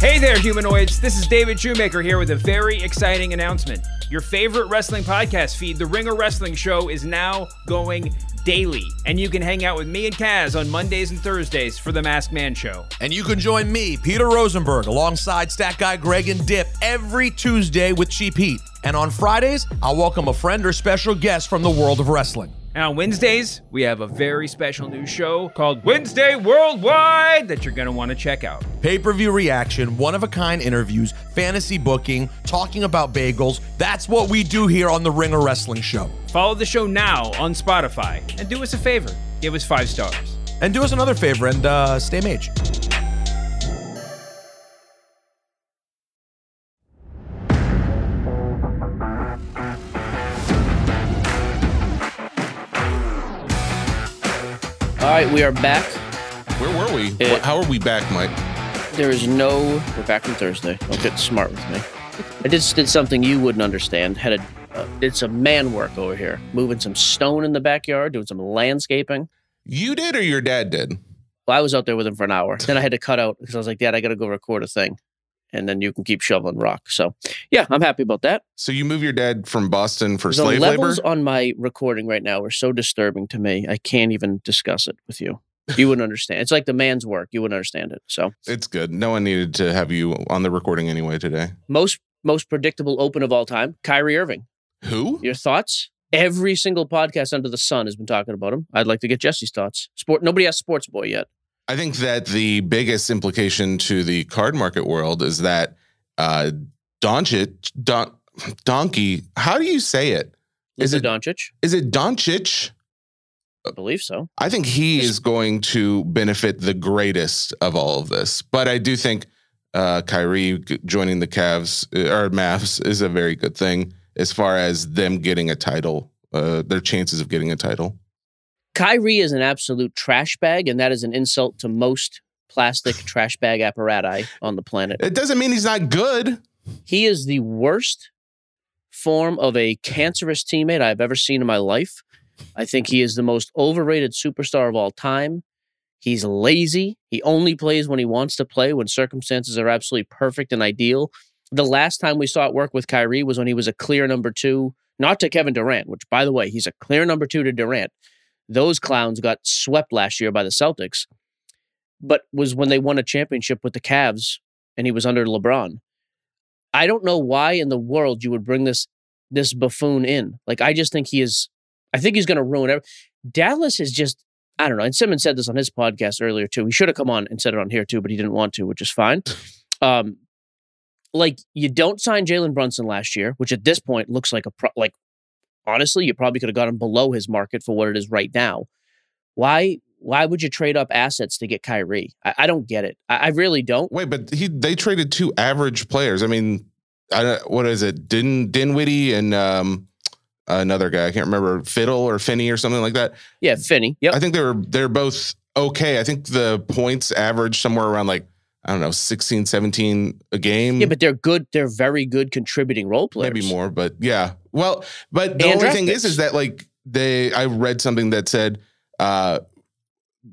Hey there, humanoids. This is David Shoemaker here with a very exciting announcement. Your favorite wrestling podcast feed, The Ringer Wrestling Show, is now going daily. And you can hang out with me and Kaz on Mondays and Thursdays for The Masked Man Show. And you can join me, Peter Rosenberg, alongside Stat Guy Greg and Dip every Tuesday with Cheap Heat. And on Fridays, I'll welcome a friend or special guest from the world of wrestling. And on Wednesdays, we have a very special new show called Wednesday Worldwide that you're going to want to check out. Pay per view reaction, one of a kind interviews, fantasy booking, talking about bagels. That's what we do here on the Ringer Wrestling Show. Follow the show now on Spotify and do us a favor give us five stars. And do us another favor and uh, stay mage. Right, we are back. Where were we? It- How are we back, Mike? There is no. We're back from Thursday. Don't get smart with me. I just did something you wouldn't understand. Had a uh, did some man work over here, moving some stone in the backyard, doing some landscaping. You did or your dad did? Well, I was out there with him for an hour. Then I had to cut out because I was like, Dad, I got to go record a thing, and then you can keep shoveling rock. So, yeah, I'm happy about that. So you move your dad from Boston for the slave labor? The levels on my recording right now are so disturbing to me. I can't even discuss it with you. You wouldn't understand. It's like the man's work. You wouldn't understand it. So, It's good. No one needed to have you on the recording anyway today. most most predictable open of all time, Kyrie Irving. Who? Your thoughts? Every single podcast under the sun has been talking about him. I'd like to get Jesse's thoughts. Sport. Nobody has Sports Boy yet. I think that the biggest implication to the card market world is that uh Doncic, Don, Donkey, how do you say it? Is Luka it- Doncic? Is it Doncic? I believe so. I think he is going to benefit the greatest of all of this. But I do think uh, Kyrie joining the Cavs uh, or Mavs is a very good thing as far as them getting a title, uh, their chances of getting a title. Kyrie is an absolute trash bag, and that is an insult to most plastic trash bag apparati on the planet. It doesn't mean he's not good. He is the worst form of a cancerous teammate I've ever seen in my life. I think he is the most overrated superstar of all time. He's lazy. He only plays when he wants to play, when circumstances are absolutely perfect and ideal. The last time we saw it work with Kyrie was when he was a clear number two, not to Kevin Durant, which, by the way, he's a clear number two to Durant. Those clowns got swept last year by the Celtics, but was when they won a championship with the Cavs and he was under LeBron. I don't know why in the world you would bring this this buffoon in. Like I just think he is. I think he's going to ruin everything. Dallas is just. I don't know. And Simmons said this on his podcast earlier too. He should have come on and said it on here too, but he didn't want to, which is fine. Um, like you don't sign Jalen Brunson last year, which at this point looks like a pro- like. Honestly, you probably could have got him below his market for what it is right now. Why? Why would you trade up assets to get Kyrie? I, I don't get it. I, I really don't. Wait, but he they traded two average players. I mean, I what is it? Din Dinwiddie and um, another guy. I can't remember Fiddle or Finney or something like that. Yeah, Finney. Yep. I think they were they're both okay. I think the points average somewhere around like I don't know 16, 17 a game. Yeah, but they're good. They're very good contributing role players. maybe more. But yeah, well, but the And only thing is, picks. is that like they I read something that said uh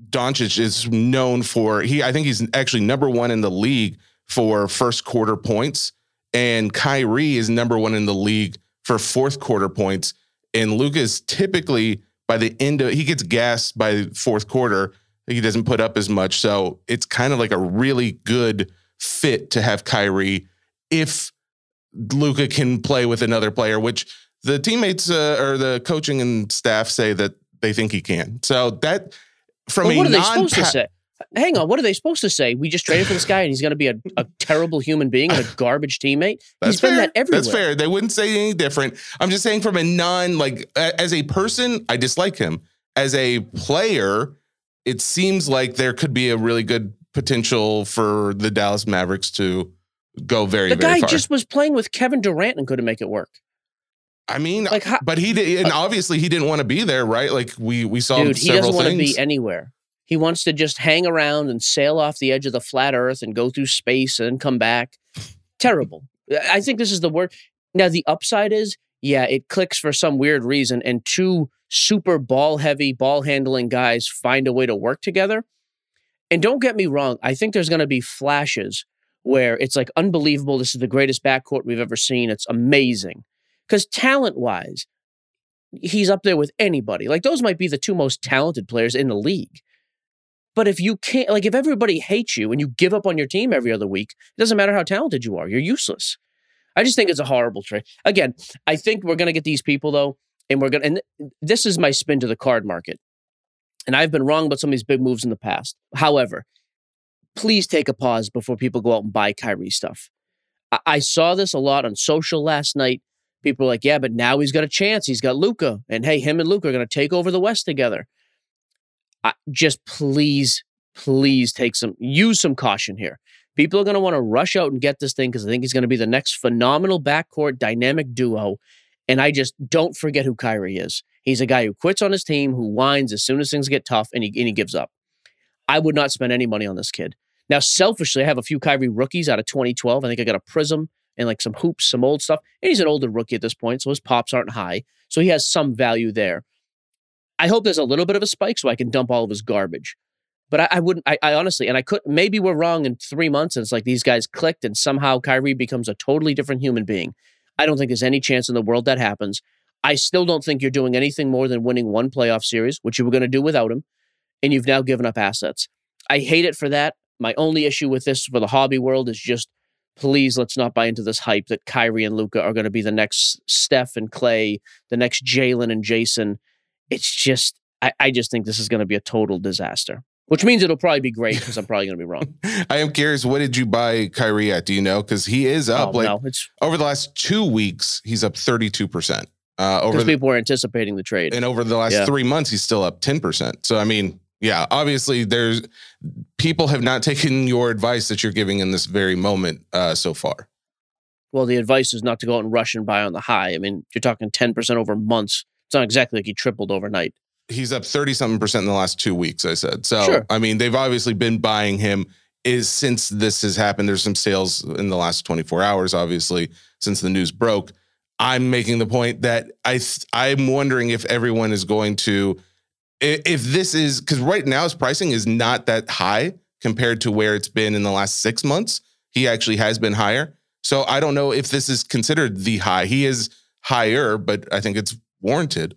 Doncic is known for he. I think he's actually number one in the league for first quarter points, and Kyrie is number one in the league for fourth quarter points. And Luka's typically by the end of he gets gassed by fourth quarter. He doesn't put up as much, so it's kind of like a really good fit to have Kyrie if Luka can play with another player, which the teammates uh, or the coaching and staff say that they think he can. So that from a what are they supposed to say? Hang on, what are they supposed to say? We just traded for this guy and he's going to be a, a terrible human being and a garbage teammate. That's he's been fair. that everywhere. That's fair. They wouldn't say any different. I'm just saying from a non like as a person, I dislike him. As a player, it seems like there could be a really good potential for the Dallas Mavericks to go very The very guy far. just was playing with Kevin Durant and couldn't make it work. I mean, Like, how, but he did, and uh, obviously he didn't want to be there, right? Like we we saw dude, he doesn't want to be anywhere. He wants to just hang around and sail off the edge of the flat earth and go through space and then come back. Terrible. I think this is the word. Now, the upside is, yeah, it clicks for some weird reason, and two super ball heavy, ball handling guys find a way to work together. And don't get me wrong, I think there's going to be flashes where it's like unbelievable. This is the greatest backcourt we've ever seen. It's amazing. Because talent wise, he's up there with anybody. Like those might be the two most talented players in the league. But if you can't, like, if everybody hates you and you give up on your team every other week, it doesn't matter how talented you are. You're useless. I just think it's a horrible trade. Again, I think we're going to get these people though, and we're going to, and this is my spin to the card market. And I've been wrong about some of these big moves in the past. However, please take a pause before people go out and buy Kyrie stuff. I, I saw this a lot on social last night. People are like, yeah, but now he's got a chance. He's got Luka. And hey, him and Luka are going to take over the West together. I, just please, please take some, use some caution here. People are going to want to rush out and get this thing because I think he's going to be the next phenomenal backcourt dynamic duo. And I just don't forget who Kyrie is. He's a guy who quits on his team, who whines as soon as things get tough, and he, and he gives up. I would not spend any money on this kid. Now, selfishly, I have a few Kyrie rookies out of 2012. I think I got a Prizm and like some hoops, some old stuff. And he's an older rookie at this point, so his pops aren't high. So he has some value there. I hope there's a little bit of a spike so I can dump all of his garbage. But I, I wouldn't, I, I, honestly, and I could, maybe we're wrong in three months and it's like these guys clicked and somehow Kyrie becomes a totally different human being. I don't think there's any chance in the world that happens. I still don't think you're doing anything more than winning one playoff series, which you were going to do without him. And you've now given up assets. I hate it for that. My only issue with this for the hobby world is just please let's not buy into this hype that Kyrie and Luka are going to be the next Steph and Clay, the next Jalen and Jason. It's just, I, I just think this is going to be a total disaster. Which means it'll probably be great because I'm probably going to be wrong. I am curious, what did you buy Kyrie at? Do you know? Because he is up. Oh, like no, over the last two weeks, he's up 32%. Uh, over the, people were anticipating the trade, and over the last yeah. three months, he's still up 10%. So I mean, yeah, obviously there's people have not taken your advice that you're giving in this very moment uh, so far. Well, the advice is not to go out and rush and buy on the high. I mean, you're talking 10% over months. It's not exactly like he tripled overnight. He's up 30 something percent in the last two weeks, I said. So, sure. I mean, they've obviously been buying him is since this has happened. There's some sales in the last 24 hours, obviously, since the news broke. I'm making the point that I I'm wondering if everyone is going to if this is because right now his pricing is not that high compared to where it's been in the last six months. He actually has been higher. So I don't know if this is considered the high. He is higher, but I think it's warranted.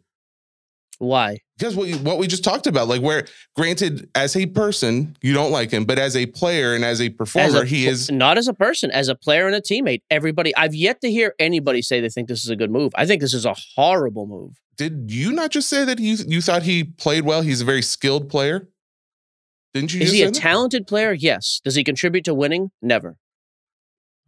Why? Because what, what we just talked about, like where, granted, as a person, you don't like him, but as a player and as a performer, as a, he is not as a person, as a player and a teammate. Everybody, I've yet to hear anybody say they think this is a good move. I think this is a horrible move. Did you not just say that you you thought he played well? He's a very skilled player. Didn't you? Is he a that? talented player? Yes. Does he contribute to winning? Never.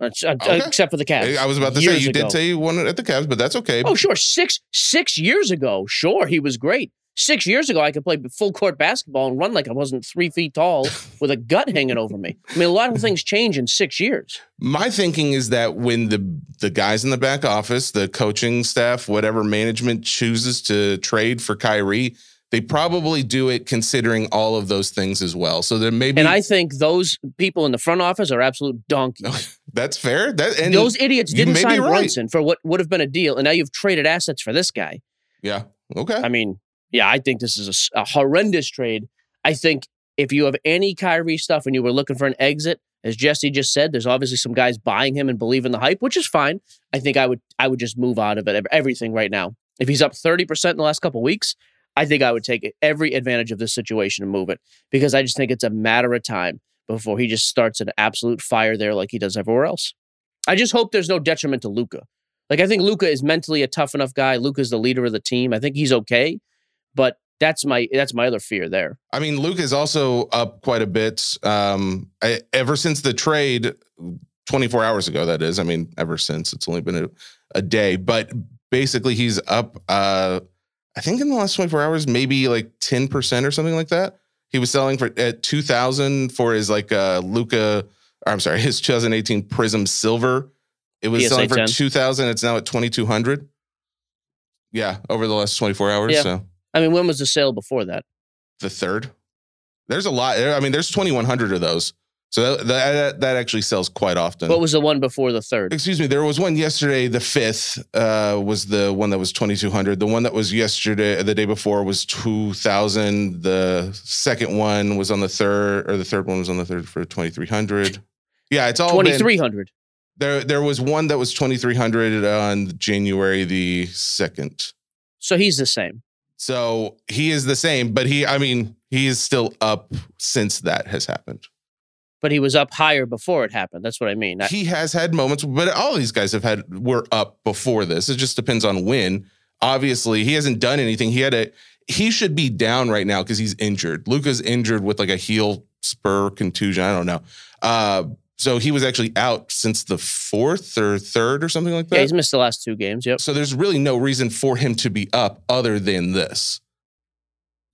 Okay. Except for the Cavs. I was about to say you ago. did say you won at the Cavs, but that's okay. Oh, sure. Six six years ago, sure, he was great. Six years ago, I could play full court basketball and run like I wasn't three feet tall with a gut hanging over me. I mean, a lot of things change in six years. My thinking is that when the the guys in the back office, the coaching staff, whatever management chooses to trade for Kyrie, they probably do it considering all of those things as well. So there may be, and I think those people in the front office are absolute donkeys. That's fair. That and those idiots didn't sign right. Brunson for what would have been a deal, and now you've traded assets for this guy. Yeah. Okay. I mean, yeah, I think this is a, a horrendous trade. I think if you have any Kyrie stuff and you were looking for an exit, as Jesse just said, there's obviously some guys buying him and believe in the hype, which is fine. I think I would I would just move out of it everything right now. If he's up 30% in the last couple weeks, I think I would take every advantage of this situation and move it because I just think it's a matter of time before he just starts an absolute fire there like he does everywhere else. I just hope there's no detriment to Luka. Like I think Luka is mentally a tough enough guy. Luka's the leader of the team. I think he's okay, but that's my that's my other fear there. I mean, Luka is also up quite a bit. Um, I, ever since the trade, 24 hours ago, that is. I mean, ever since it's only been a, a day, but basically he's up. Uh, I think in the last 24 hours, maybe like 10% or something like that. He was selling for at 2000 for his like uh Luka, I'm sorry, his 2018 Prizm Silver. It was PSA selling for 10. 2000. It's now at 2200. Yeah, over the last 24 hours. Yeah. So, I mean, when was the sale before that? The third. There's a lot. I mean, there's 2100 of those. So that, that, that actually sells quite often. What was the one before the third? Excuse me. There was one yesterday. The fifth uh, was the one that was twenty two hundred. The one that was yesterday, the day before, was two thousand. The second one was on the third, or the third one was on the third for twenty three hundred. Yeah, it's all Twenty three hundred. There, there was one that was twenty three hundred on January the second. So he's the same. So he is the same, but he, I mean, he is still up since that has happened. But he was up higher before it happened. That's what I mean. I- He has had moments, but all these guys have had were up before this. It just depends on when. Obviously, he hasn't done anything. He had a he should be down right now because he's injured. Luka's injured with like a heel spur contusion. I don't know. Uh, so he was actually out since the fourth or third or something like that. yeah, he's missed the last two games. Yep. so there's really no reason for him to be up other than this.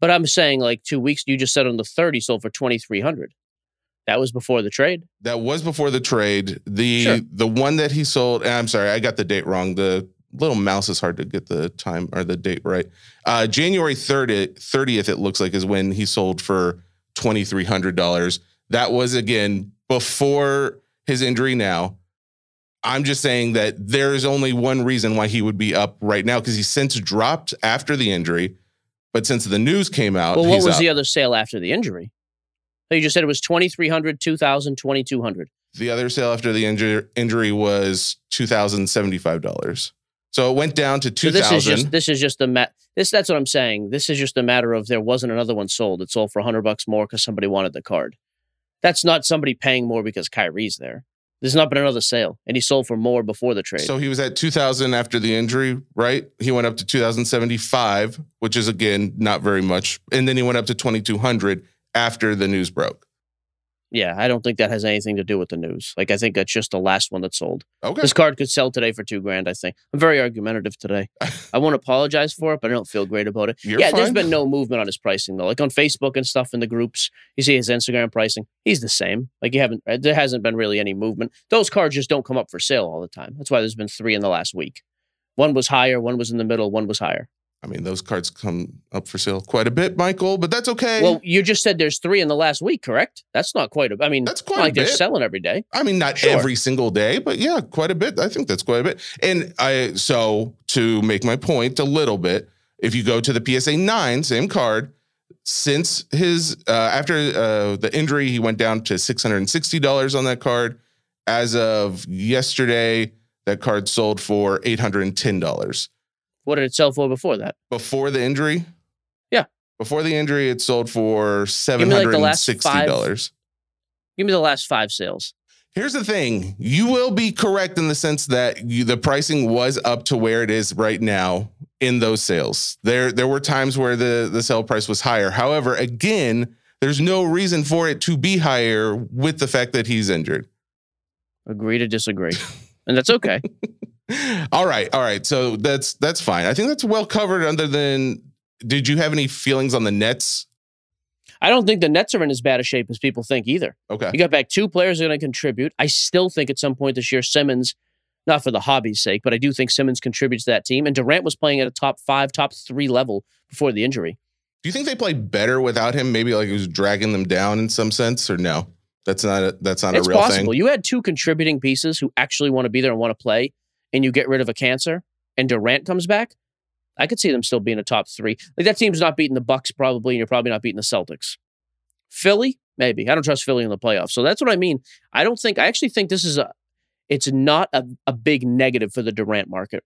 But I'm saying like two weeks. You just said on the third he sold for twenty three hundred. That was before the trade. That was before the trade. The Sure. the one that he sold, I'm sorry, I got the date wrong. The little mouse is hard to get the time or the date right. Uh, January 30th, 30th, it looks like, is when he sold for $2,300. That was again before his injury now. I'm just saying that there is only one reason why he would be up right now because he's since dropped after the injury. But since the news came out, Well, what was up. the other sale after the injury? So you just said it was 2300 2000 2200 The other sale after the injury injury was two thousand seventy five dollars. So it went down to So this is just thousand. this is just a mat. This that's what I'm saying. This is just a matter of there wasn't another one sold. It sold for 100 bucks more because somebody wanted the card. That's not somebody paying more because Kyrie's there. There's not been another sale, and he sold for more before the trade. So he was at two thousand after the injury, right? He went up to two thousand seventy five, which is again not very much, and then he went up to twenty two hundred after the news broke. yeah, I don't think that has anything to do with the news. Like I think that's just the last one that sold. Okay, This card could sell today for two grand. I think I'm very argumentative today. I won't apologize for it, but I don't feel great about it. You're yeah, there's been no movement on his pricing though. Like on Facebook and stuff in the groups, you see his Instagram pricing. He's the same. Like you haven't. uh, There hasn't been really any movement. Those cards just don't come up for sale all the time. That's why there's been three in the last week. One was higher, one was in the middle, one was higher. I mean, those cards come up for sale quite a bit, Michael, but that's okay. Well, you just said there's three in the last week, correct? That's not quite a I mean, that's quite like they're selling every day. I mean, not sure. every single day, but yeah, quite a bit. I think that's quite a bit. And I so to make my point a little bit, if you go to the PSA 9, same card, since his uh, after uh, the injury, he went down to $660 on that card. As of yesterday, that card sold for $810. What did it sell for before that? Before the injury, Yeah. before the injury, it sold for seven like, hundred and sixty dollars. Give me the last five sales. Here's the thing. You will be correct in the sense that you, the pricing was up to where it is right now in those sales. There there were times where the the sale price was higher. However, again, there's no reason for it to be higher with the fact that he's injured. Agree to disagree, and that's okay. all right, all right. So that's that's fine. I think that's well covered other than did you have any feelings on the Nets? I don't think the Nets are in as bad a shape as people think either. Okay. You got back two players are going to contribute. I still think at some point this year, Simmons, not for the hobby's sake, but I do think Simmons contributes to that team. And Durant was playing at a top five, top three level before the injury. Do you think they play better without him? Maybe like he was dragging them down in some sense, or no? That's not a, that's not it's a real possible. thing. You had two contributing pieces who actually want to be there and want to play, and you get rid of a cancer, and Durant comes back. I could see them still being a top three. Like that team's not beating the Bucks probably, and you're probably not beating the Celtics. Philly, maybe. I don't trust Philly in the playoffs. So that's what I mean. I don't think I actually think this is a it's not a, a big negative for the Durant market.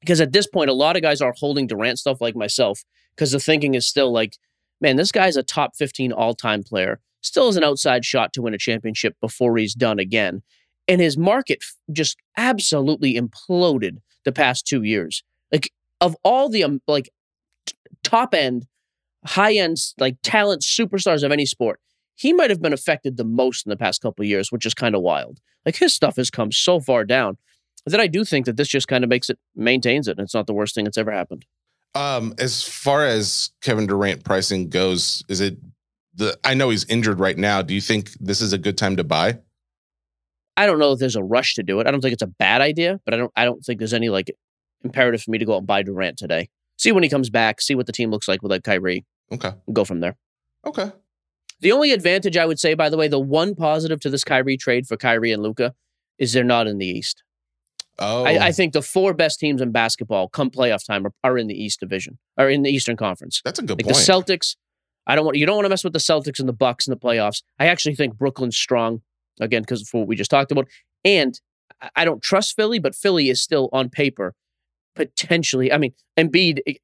Because at this point, a lot of guys are holding Durant stuff like myself, because the thinking is still like, man, this guy's a top 15 all-time player. Still is an outside shot to win a championship before he's done again. And his market just absolutely imploded the past two years. Like of all the um, like t- top end, high end like talent superstars of any sport, he might have been affected the most in the past couple years, which is kind of wild. Like his stuff has come so far down that I do think that this just kind of makes it maintains it. And it's not the worst thing that's ever happened. Um, as far as Kevin Durant pricing goes, is it the? I know he's injured right now. Do you think this is a good time to buy? I don't know if there's a rush to do it. I don't think it's a bad idea, but I don't I don't think there's any like imperative for me to go out and buy Durant today. See when he comes back, see what the team looks like with like Kyrie, Okay, go from there. okay. The only advantage I would say, by the way, the one positive to this Kyrie trade for Kyrie and Luka is they're not in the East. Oh, I, I think the four best teams in basketball come playoff time are, are in the East Division or in the Eastern Conference. that's a good Like point. the Celtics, I don't want you don't want to mess with the Celtics and the Bucks in the playoffs. I actually think Brooklyn's strong. Again because for what we just talked about. And I- I don't trust Philly, but Philly is still on paper potentially. I mean, Embiid eh,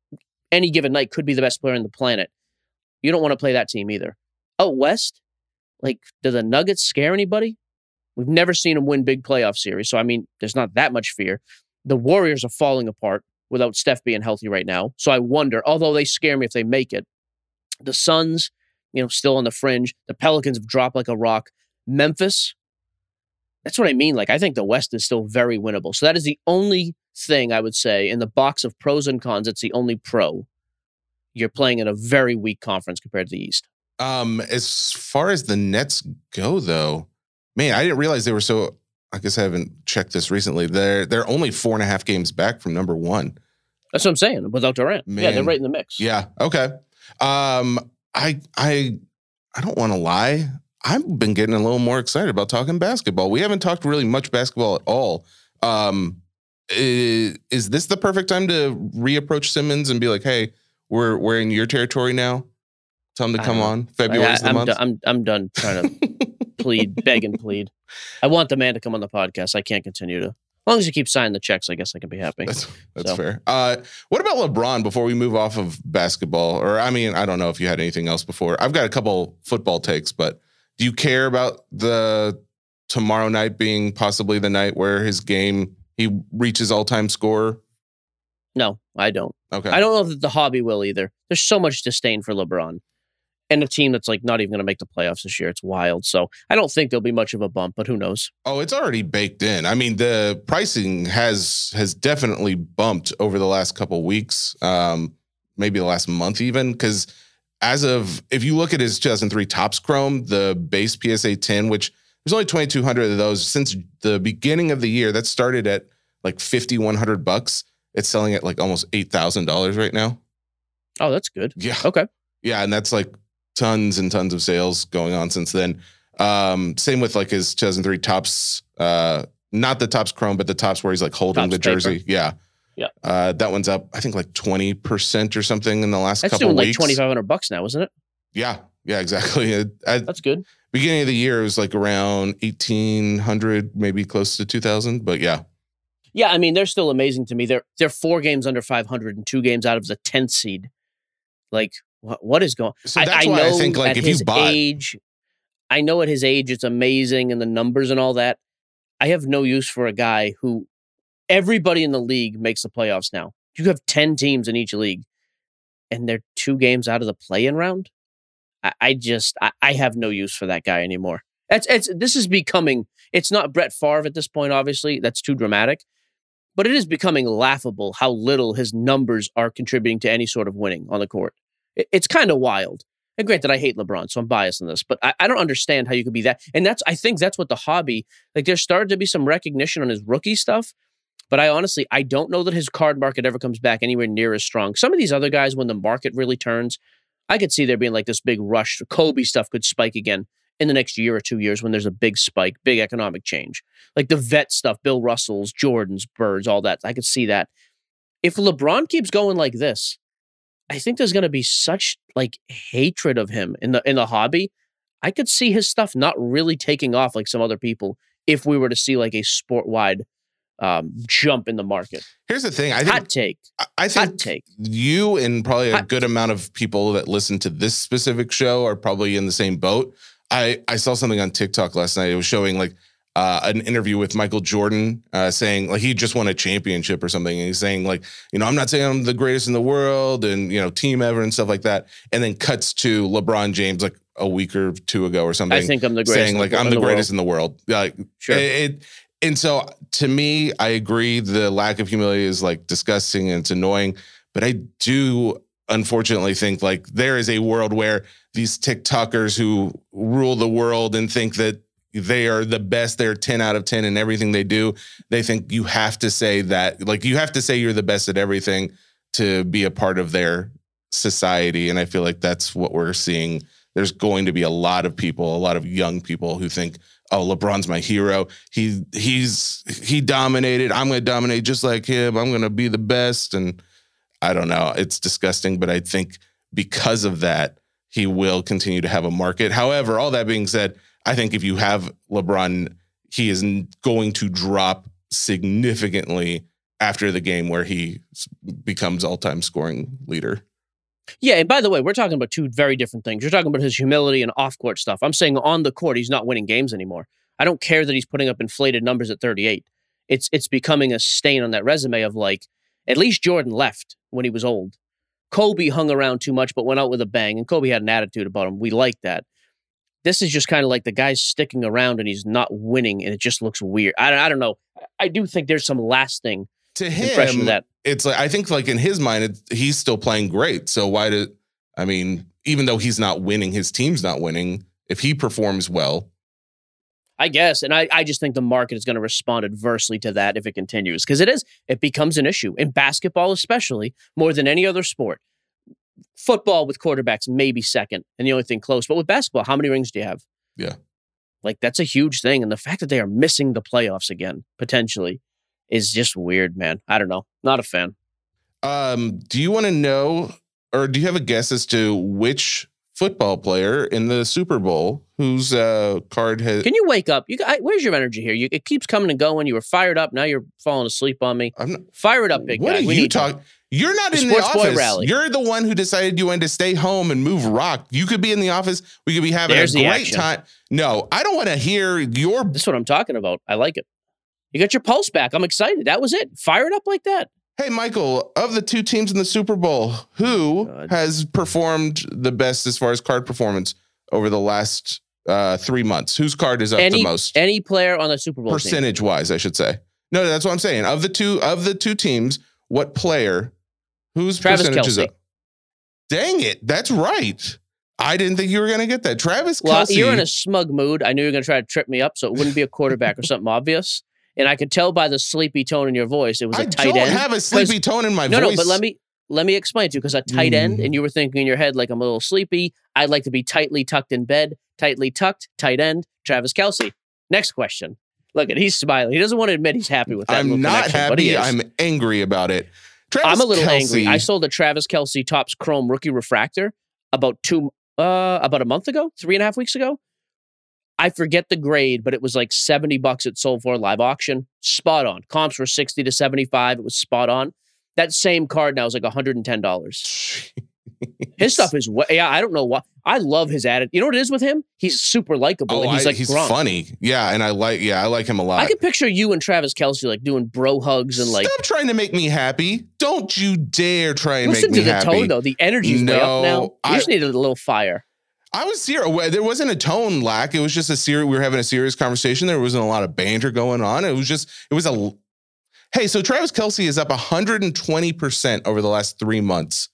any given night could be the best player on the planet. You don't want to play that team either. Out west, like, do the Nuggets scare anybody? We've never seen them win big playoff series, so I mean, there's not that much fear. The Warriors are falling apart without Steph being healthy right now, so I wonder. Although they scare me if they make it, the Suns, you know, still on the fringe. The Pelicans have dropped like a rock. Memphis, that's what I mean. Like, I think the West is still very winnable. So that is the only thing I would say in the box of pros and cons. It's the only pro. You're playing in a very weak conference compared to the East. Um, as far as the Nets go, though, man, I didn't realize they were so. I guess I haven't checked this recently. They're they're only four and a half games back from number one. That's what I'm saying. Without Durant, yeah, they're right in the mix. Yeah. Okay. Um, I I I don't want to lie. I've been getting a little more excited about talking basketball. We haven't talked really much basketball at all. Um, i- is, this the perfect time to reapproach Simmons and be like, "Hey, we're we're in your territory now. Tell him to come on. February's the I, am month." I'm I'm done trying to plead, beg, and plead. I want the man to come on the podcast. I can't continue to. As long as you keep signing the checks, I guess I can be happy. That's that's So. fair. Uh, what about LeBron? Before we move off of basketball, or I mean, I don't know if you had anything else before. I've got a couple football takes, but do you care about the tomorrow night being possibly the night where his game he reaches all time score? No, I don't. Okay, I don't know that the hobby will either. There's so much disdain for LeBron and a team that's like not even going to make the playoffs this year. It's wild. So I don't think there'll be much of a bump, but who knows? Oh, it's already baked in. I mean, the pricing has has definitely bumped over the last couple weeks, um, maybe the last month even. Because as of if you look at his 2003 Topps Chrome, the base PSA 10, which there's only 2,200 of those since the beginning of the year. That started at like 5,100 bucks. It's selling at like almost eight thousand dollars right now. Oh, that's good. Yeah, Okay. yeah, and that's like tons and tons of sales going on since then. Um, same with like his 2003 Topps, uh, not the Topps chrome, but the Topps where he's like holding Topps the jersey. Yeah. Yeah. Uh, that one's up, I think like 20% or something in the last That's couple doing like weeks. 2,500 bucks now, isn't it? Yeah. Yeah, exactly. At, at That's good. beginning of the year, it was like around 1800, maybe close to 2000. But yeah. Yeah, I mean, they're still amazing to me. They're they're four games under 500 and two games out of the 10th seed. Like, what, what is going So that's why I think like if you bought, age, I know at his age it's amazing and the numbers and all that. I have no use for a guy who everybody in the league makes the playoffs now. You have 10 teams in each league and they're two games out of the play-in round. I, I just I, I have no use for that guy anymore. It's it's this is becoming it's not Brett Favre at this point, obviously. That's too dramatic. But it is becoming laughable how little his numbers are contributing to any sort of winning on the court. It- it's kind of wild. And granted, I hate LeBron, so I'm biased in this, but I, I don't understand how you could be that. And that's I think that's what the hobby like. There started to be some recognition on his rookie stuff, but I honestly I don't know that his card market ever comes back anywhere near as strong. Some of these other guys, when the market really turns, I could see there being like this big rush. Kobe stuff could spike again in the next year or two years when there's a big spike, big economic change. Like the vet stuff, Bill Russell's, Jordan's, Birds, all that. I could see that. If LeBron keeps going like this, I think there's going to be such like hatred of him in the in the hobby. I could see his stuff not really taking off like some other people if we were to see like a sport wide um, jump in the market. here's the thing. I think, Hot take. I- think Hot take. you and probably a Hot- good amount of people that listen to this specific show are probably in the same boat. I I saw something on TikTok last night. It was showing like uh, an interview with Michael Jordan, uh, saying like he just won a championship or something, and he's saying like you know I'm not saying I'm the greatest in the world and you know team ever and stuff like that, and then cuts to LeBron James like a week or two ago or something, I think I'm the greatest. saying like I'm the, world. greatest in the world. Like Sure. it, it- and so to me, I agree the lack of humility is like disgusting and it's annoying. But I do unfortunately think like there is a world where these TikTokers who rule the world and think that they are the best, they're 10 out of 10 in everything they do. They think you have to say that, like you have to say you're the best at everything to be a part of their society. And I feel like that's what we're seeing. There's going to be a lot of people, a lot of young people who think, oh, LeBron's my hero. He he's he dominated. I'm gonna dominate just like him. I'm gonna be the best. And I don't know. It's disgusting, but I think because of that, he will continue to have a market. However, all that being said, I think if you have LeBron, he is going to drop significantly after the game where he becomes all-time scoring leader. Yeah, and by the way, we're talking about two very different things. You're talking about his humility and off court stuff. I'm saying on the court, he's not winning games anymore. I don't care that he's putting up inflated numbers at 38. It's it's becoming a stain on that resume of like, at least Jordan left when he was old. Kobe hung around too much, but went out with a bang, and Kobe had an attitude about him. We like that. This is just kind of like the guy's sticking around and he's not winning, and it just looks weird. I I don't know. I do think there's some lasting To impression him, of that. it's like I think like in his mind, it, he's still playing great. So why did I mean, even though he's not winning, his team's not winning. If he performs well, I guess. And I, I just think the market is going to respond adversely to that if it continues because it is, it becomes an issue in basketball, especially more than any other sport. Football with quarterbacks, maybe second, and the only thing close. But with basketball, how many rings do you have? Yeah. Like that's a huge thing. And the fact that they are missing the playoffs again, potentially, is just weird, man. I don't know. Not a fan. um, do you want to know, or do you have a guess as to which football player in the Super Bowl whose uh, card has? Can you wake up? You, I, where's your energy here? You, it keeps coming and going. You were fired up. Now you're falling asleep on me. I'm not, Fire it up, big what guy. are We you need to- talking? You're not The in the office. rally. You're the one who decided you wanted to stay home and move rock. You could be in the office. We could be having There's a great action. time. No, I don't want to hear your. This is what I'm talking about. I like it. You got your pulse back. I'm excited. That was it. Fire it up like that. Hey, Michael, of the two teams in the Super Bowl, who God. has performed the best as far as card performance over the last uh, three months? Whose card is up Any the most? any player on the Super Bowl team. percentage wise, I should say. No, that's what I'm saying. Of the two of the two teams, what player whose Travis percentage is up? Dang it, that's right. I didn't think you were gonna get that. Travis Well, Kelce. you're in a smug mood. I knew you were going to try to trip me up, so it wouldn't be a quarterback or something obvious. And I could tell by the sleepy tone in your voice, it was a I tight end. I don't have a sleepy tone in my no, voice. no, no, but let me let me explain to you because a tight end, Mm. and you were thinking in your head like I'm a little sleepy. I'd like to be tightly tucked in bed, tightly tucked, tight end. Travis Kelce. Next question. Look at he's smiling. He doesn't want to admit he's happy with that. I'm not connection, but he happy. I'm angry about it. Travis I'm a little Kelce, angry. I sold a Travis Kelce Topps Chrome rookie refractor about two, uh, about a month ago, three and a half weeks ago. I forget the grade, but it was like 70 bucks it sold for live auction. Spot on. Comps were 60 to 75. It was spot on. That same card now is like $110. His stuff is, yeah, I don't know why. I love his attitude. You know what it is with him? He's super likable. Oh, and he's I- like he's Gronk. funny. Yeah, and I like. Yeah, I like him a lot. I can picture you and Travis Kelce like doing bro hugs and like Stop trying to make me happy. Don't you dare try and listen make to me the happy. tone though. The energy's way up now. You I- just need a little fire. I was serious. There wasn't a tone lack. It was just a serious. We were having a serious conversation. There wasn't a lot of banter going on. It was just. It was a. Hey, so Travis Kelce is up 120 percent over the last three months.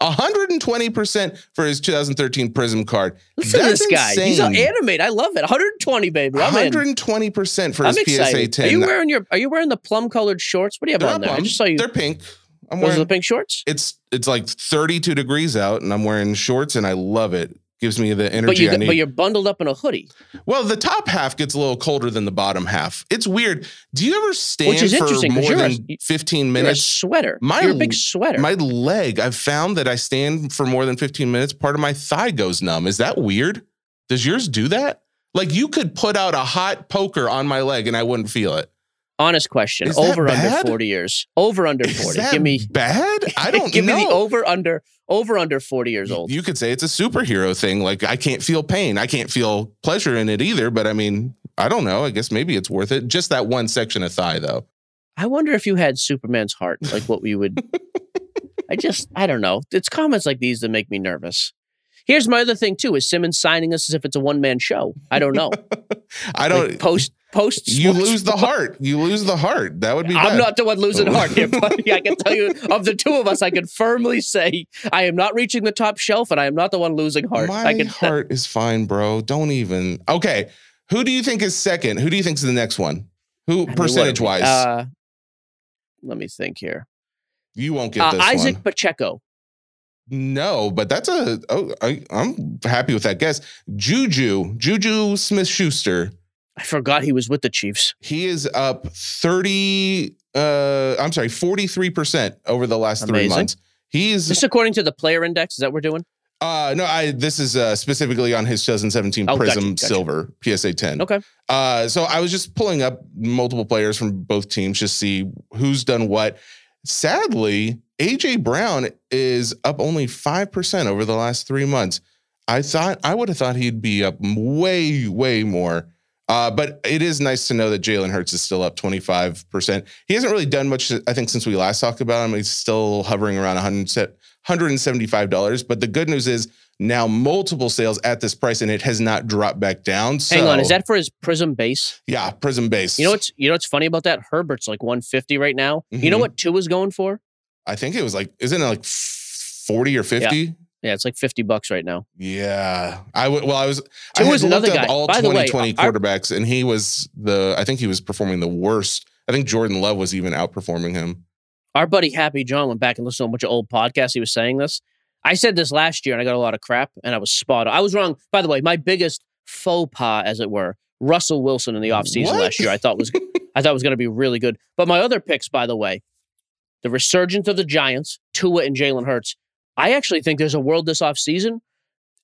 120 percent for his 2013 Prizm card. Listen That's to this guy. He's an insane. animate. I love it. 120, baby. I'm 120 percent for his PSA excited. 10. Are you wearing your? Are you wearing the plum colored shorts? What do you have They're on there? I just saw you. They're pink. I'm Those are wearing. the pink shorts. it's it's like 32 degrees out, and I'm wearing shorts, and I love it. Gives me the energy But you, I need. but you're bundled up in a hoodie, Well, the top half gets a little colder than the bottom half. It's weird. Do you ever stand is for interesting, more you're a- than 15 you're a minutes? sweater. My you're a big sweater. My leg, I've found that I stand for more than 15 minutes, part of my thigh goes numb. Is that weird? Does yours do that? Like you could put out a hot poker on my leg and I wouldn't feel it. Honest question. Is Over under 40 years. Over under Is 40. that Give me. bad? I don't give know. me the over under over under 40 years old. You could say it's a superhero thing. Like I can't feel pain. I can't feel pleasure in it either. But I mean, I don't know. I guess maybe it's worth it. Just that one section of thigh, though. I wonder if you had Superman's heart, like what we would. I just, I don't know. It's comments like these that make me nervous. Here's my other thing too: is Simmons signing us as if it's a one man show? I don't know. I don't. Like, post post. you lose the heart. You lose the heart. That would be. I'm bad. not the one losing heart here, buddy. I can tell you, of the two of us, I can firmly say I am not reaching the top shelf, and I am not the one losing heart. My I can. heart is fine, bro. Don't even. Okay. Who do you think is second? Who do you think is the next one? Who I mean, percentage wise? Uh, let me think here. you won't get Uh, this Isaac one. Pacheco. No, but that's a. Oh, I, I'm happy with that guess. Juju, Juju Smith Schuster. I forgot he was with the Chiefs. He is up 30. Uh, I'm sorry, 43 percent over the last three Amazing. months. He's Just according to the player index, is that what we're doing? Uh, no, I this is uh, specifically on his 2017 Oh, gotcha, Prizm gotcha. Silver PSA 10. Okay. Uh, so I was just pulling up multiple players from both teams, just see who's done what. Sadly, AJ Brown is up only five percent over the last three months. I thought I would have thought he'd be up way, way more. Uh, but it is nice to know that Jalen Hurts is still up 25%. He hasn't really done much, I think, since we last talked about him. He's still hovering around 100, $175. But the good news is now multiple sales at this price and it has not dropped back down. So, Hang on, is that for his Prizm base? yeah, Prizm base. You know what's you know what's funny about that? Herbert's like 150 right now. You know Mhm. what two is going for? I think it was like, isn't it like 40 or 50? Yeah, it's like 50 bucks right now. Yeah, I would. Well, I was. I is another guy. all By the way, 2020 our- quarterbacks, and he was the. I think he was performing the worst. I think Jordan Love was even outperforming him. Our buddy Happy John went back and listened to a bunch of old podcasts. He was saying this. I said this last year and I got a lot of crap and I was spot on. I was wrong. By the way, my biggest faux pas, as it were, Russell Wilson in the offseason What? last year, I thought was I thought was going to be really good. But my other picks, by the way, the resurgence of the Giants, Tua and Jalen Hurts. I actually think there's a world this offseason.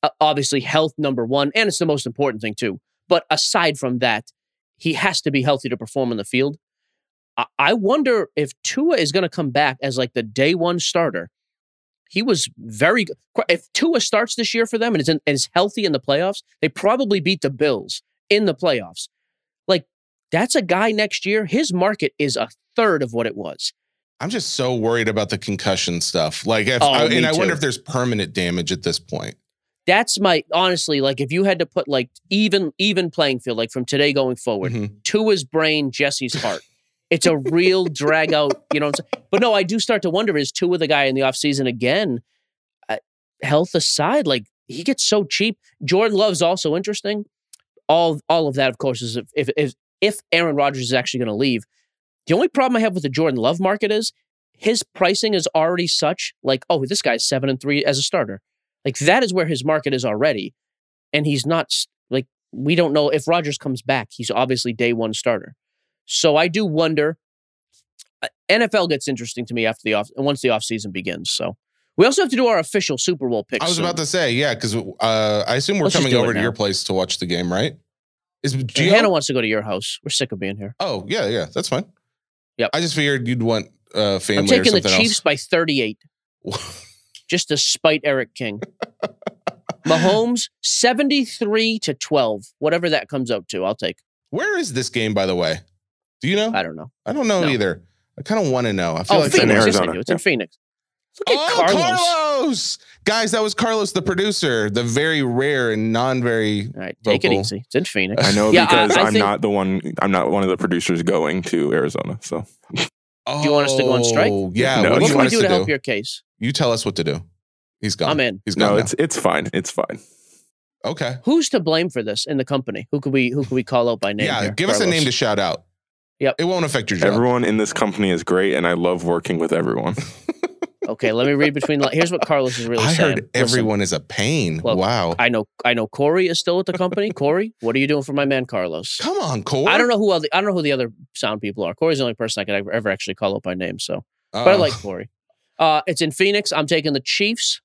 Uh, obviously, health number one, and it's the most important thing too. But aside from that, he has to be healthy to perform in the field. I, I wonder if Tua is going to come back as like the day one starter. He was very good. If Tua starts this year for them and is, in, and is healthy in the playoffs, they probably beat the Bills in the playoffs. Like, that's a guy next year. His market is a third of what it was. I'm just so worried about the concussion stuff. Like, if, Oh, I, and I wonder if there's permanent damage at this point. That's my honestly like if you had to put like even even playing field like from today going forward, Mhm. Tua's brain, Jesse's heart. It's a real drag out, you know. What I'm saying? But no, I do start to wonder: is Tua the guy in the offseason again? Uh, health aside, like he gets so cheap. Jordan Love's also interesting. All all of that, of course, is if if if, if Aaron Rodgers is actually going to leave. The only problem I have with the Jordan Love market is his pricing is already such like, oh, this guy's seven and three as a starter. Like that is where his market is already, and he's not like we don't know if Rodgers comes back. He's obviously day one starter. So I do wonder. uh, NFL gets interesting to me after the off once the off season begins. So we also have to do our official Super Bowl picks. I was soon. about to say, yeah, because uh, I assume we're Let's coming over to your place to watch the game, right? Is Gio? Hannah wants to go to your house. We're sick of being here. oh, yeah, yeah, that's fine. Yep. I just figured you'd want uh, family I'm taking the Chiefs by 38, just to spite Eric King. Mahomes 73 to 12, whatever that comes out to. I'll take. Where is this game, by the way? Do you know? I don't know. I don't know No. either. I kind of want to know. I feel Oh, like it's in Phoenix. Yes, I Arizona. It's in Phoenix. Look at Oh, Carlos. Carlos. Guys, that was Carlos, the producer, the very rare and non very. All right, take Vocal. it easy. It's in Phoenix. I know Yeah, I- because I I, am think- not the one. I'm not one of the producers going to Arizona. So Oh, you want us to go on strike? Yeah. No, what do what you can we want us do to to do? help your case? You tell us what to do. He's gone. I'm in. He's gone. no, now. it's it's fine. It's fine. okay. Who's to blame for this in the company? Who could we who could we call out by name? yeah. here? Give us a name to shout out. Yep. It won't affect your job. Everyone in this company is great, and I love working with everyone. Okay, let me read between. the Here's what Carlos is really I saying. heard Listen, everyone is a pain. Look, wow. I know. I know. Corey is still at the company. Corey, what are you doing for my man Carlos? Come on, Cole. I don't know who I don't know who the other sound people are. Corey's the only person I could ever, ever actually call up by name. So, but I Uh, like Corey. Uh, it's in Phoenix. I'm taking the Chiefs.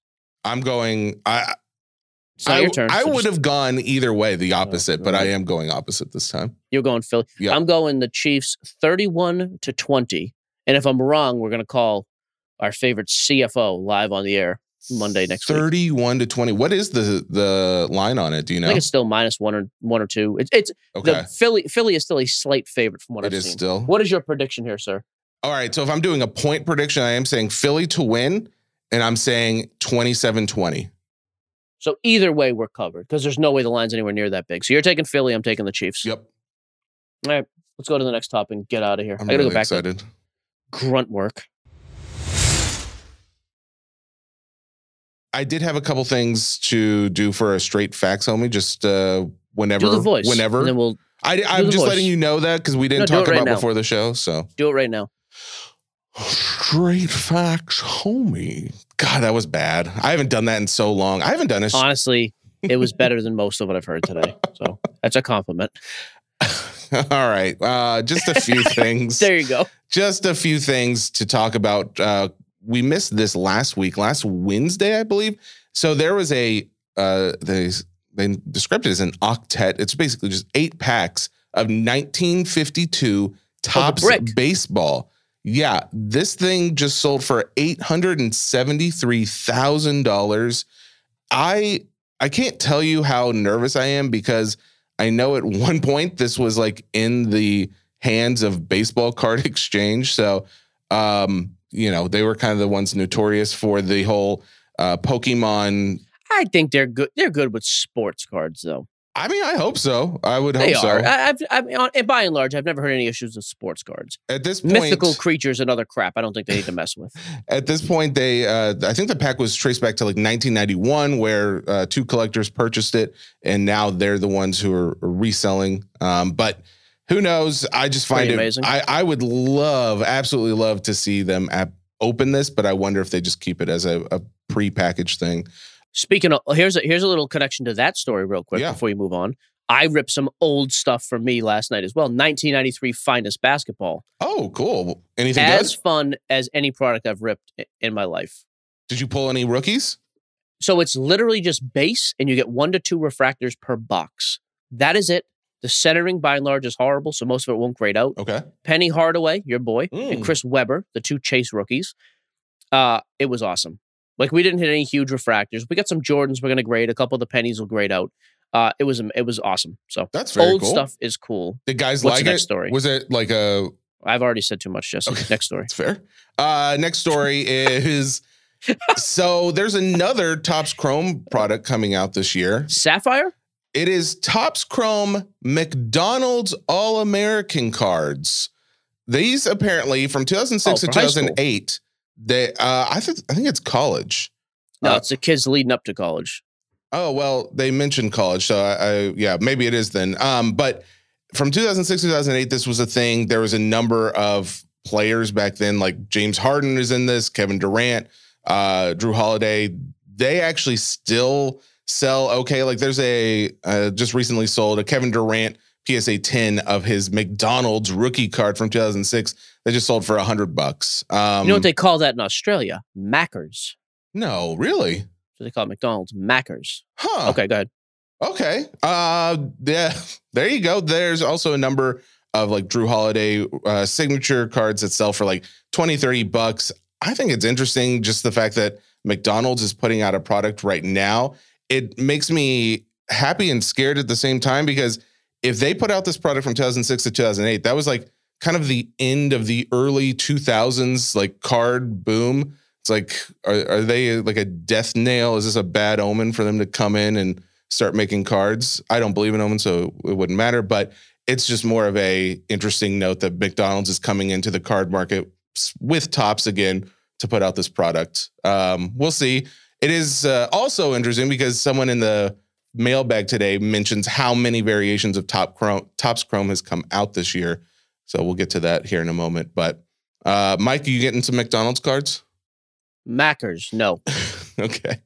I'm going. I. It's not I, your turn. I so would just- have gone either way, the opposite, but I am going opposite this time. You're going Philly. Yeah. I'm going the Chiefs 31 to 20. And if I'm wrong, we're going to call our favorite CFO live on the air Monday next week. 31 to 20. What is the the line on it? Do you know? I think it's still minus one or one or two. It's it's Okay. the Philly Philly is still a slight favorite from what It I've is seen. still. What is your prediction here, sir? All right. So if I'm doing a point prediction, I am saying Philly to win, and I'm saying 27 20. So either way, we're covered because there's no way the line's anywhere near that big. So you're taking Philly. I'm taking the Chiefs. Yep. All right, let's go to the next topic and get out of here. I'm I gotta really go back excited. to grunt work. I did have a couple things to do for a straight facts, homie. Just uh, whenever, Do the voice. whenever. and then we'll I, I'm just voice. letting you know that because we didn't No, talk right about before the show. So do it right now. straight facts, homie. God, that was bad. I haven't done that in so long. I haven't done it. Honestly, it was better than most of what I've heard today. So that's a compliment. All right. Uh, just a few things. There you go. just a few things to talk about. Uh, we missed this last week, last Wednesday, I believe. So there was a uh, they they described it as an octet. It's basically just eight packs of 1952 Topps brick. baseball. Yeah, this thing just sold for eight hundred and seventy three thousand dollars. I I can't tell you how nervous I am because I know at one point this was like in the hands of baseball card exchange. So um, you know, they were kind of the ones notorious for the whole uh Pokemon. I think they're good. They're good with sports cards, though. I mean, I hope so. I would They hope are. so. I, I've, I mean, on- and by and large, I've never heard any issues with sports cards. At this point, Mythical creatures and other crap. I don't think they need to mess with. At this point, they uh, I think the pack was traced back to like 1991, where uh, two collectors purchased it, and now they're the ones who are reselling. Um, but who knows? I just find Pretty it. amazing. I, I would love, absolutely love to see them ap- open this, but I wonder if they just keep it as a, a pre-packaged thing. Speaking of, here's a here's a little connection to that story, real quick, Yeah. before you move on. I ripped some old stuff from me last night as well. 1993 Finest Basketball. Oh, cool. Anything as good? fun as any product I've ripped in my life. Did you pull any rookies? So it's literally just base, and you get one to two refractors per box. That is it. The centering by and large is horrible, so most of it won't grade out. Okay. Penny Hardaway, your boy, Mm. and Chris Webber, the two Chase rookies. Uh, it was awesome. Like we didn't hit any huge refractors. We got some Jordans we're gonna grade. A couple of the pennies will grade out. Uh, it was it was awesome. So That's very old cool. stuff is cool. The guys What's like the next it? story? Was it like a I've already said too much, Jesse. Okay. Next story. That's fair. Uh, next story is so there's another Topps Chrome product coming out this year. Sapphire? It is Topps Chrome McDonald's All American cards. These apparently from 2006 Oh, to for high school. 2008. They, uh, I think I think it's college. No, Uh, it's the kids leading up to college. Oh well, they mentioned college, so I, I yeah, maybe it is then. Um, but from 2006 to 2008, this was a thing. There was a number of players back then, like James Harden is in this, Kevin Durant, uh, Jrue Holiday. They actually still sell okay. Like there's a uh, just recently sold a Kevin Durant PSA 10 of his McDonald's rookie card from 2006. that just sold for a hundred bucks. Um, you know what they call that in Australia? Mackers. no, really? So they call it McDonald's Mackers. Huh? Okay, go ahead. Okay. Uh yeah, there you go. There's also a number of like Jrue Holiday uh signature cards that sell for like 20, 30 bucks. I think it's interesting just the fact that McDonald's is putting out a product right now. It makes me happy and scared at the same time because if they put out this product from 2006 to 2008, that was like kind of the end of the early 2000s like card boom. It's like are, are they like a death nail? Is this a bad omen for them to come in and start making cards. I don't believe in omens, so it wouldn't matter. But it's just more of a interesting note that McDonald's is coming into the card market with Topps again to put out this product. Um, we'll see. It is uh, also interesting because someone in the mailbag today mentions how many variations of Topps Chrome, Topps Chrome has come out this year. So we'll get to that here in a moment. But uh, Mike, are you getting some McDonald's cards? Mackers. No. okay.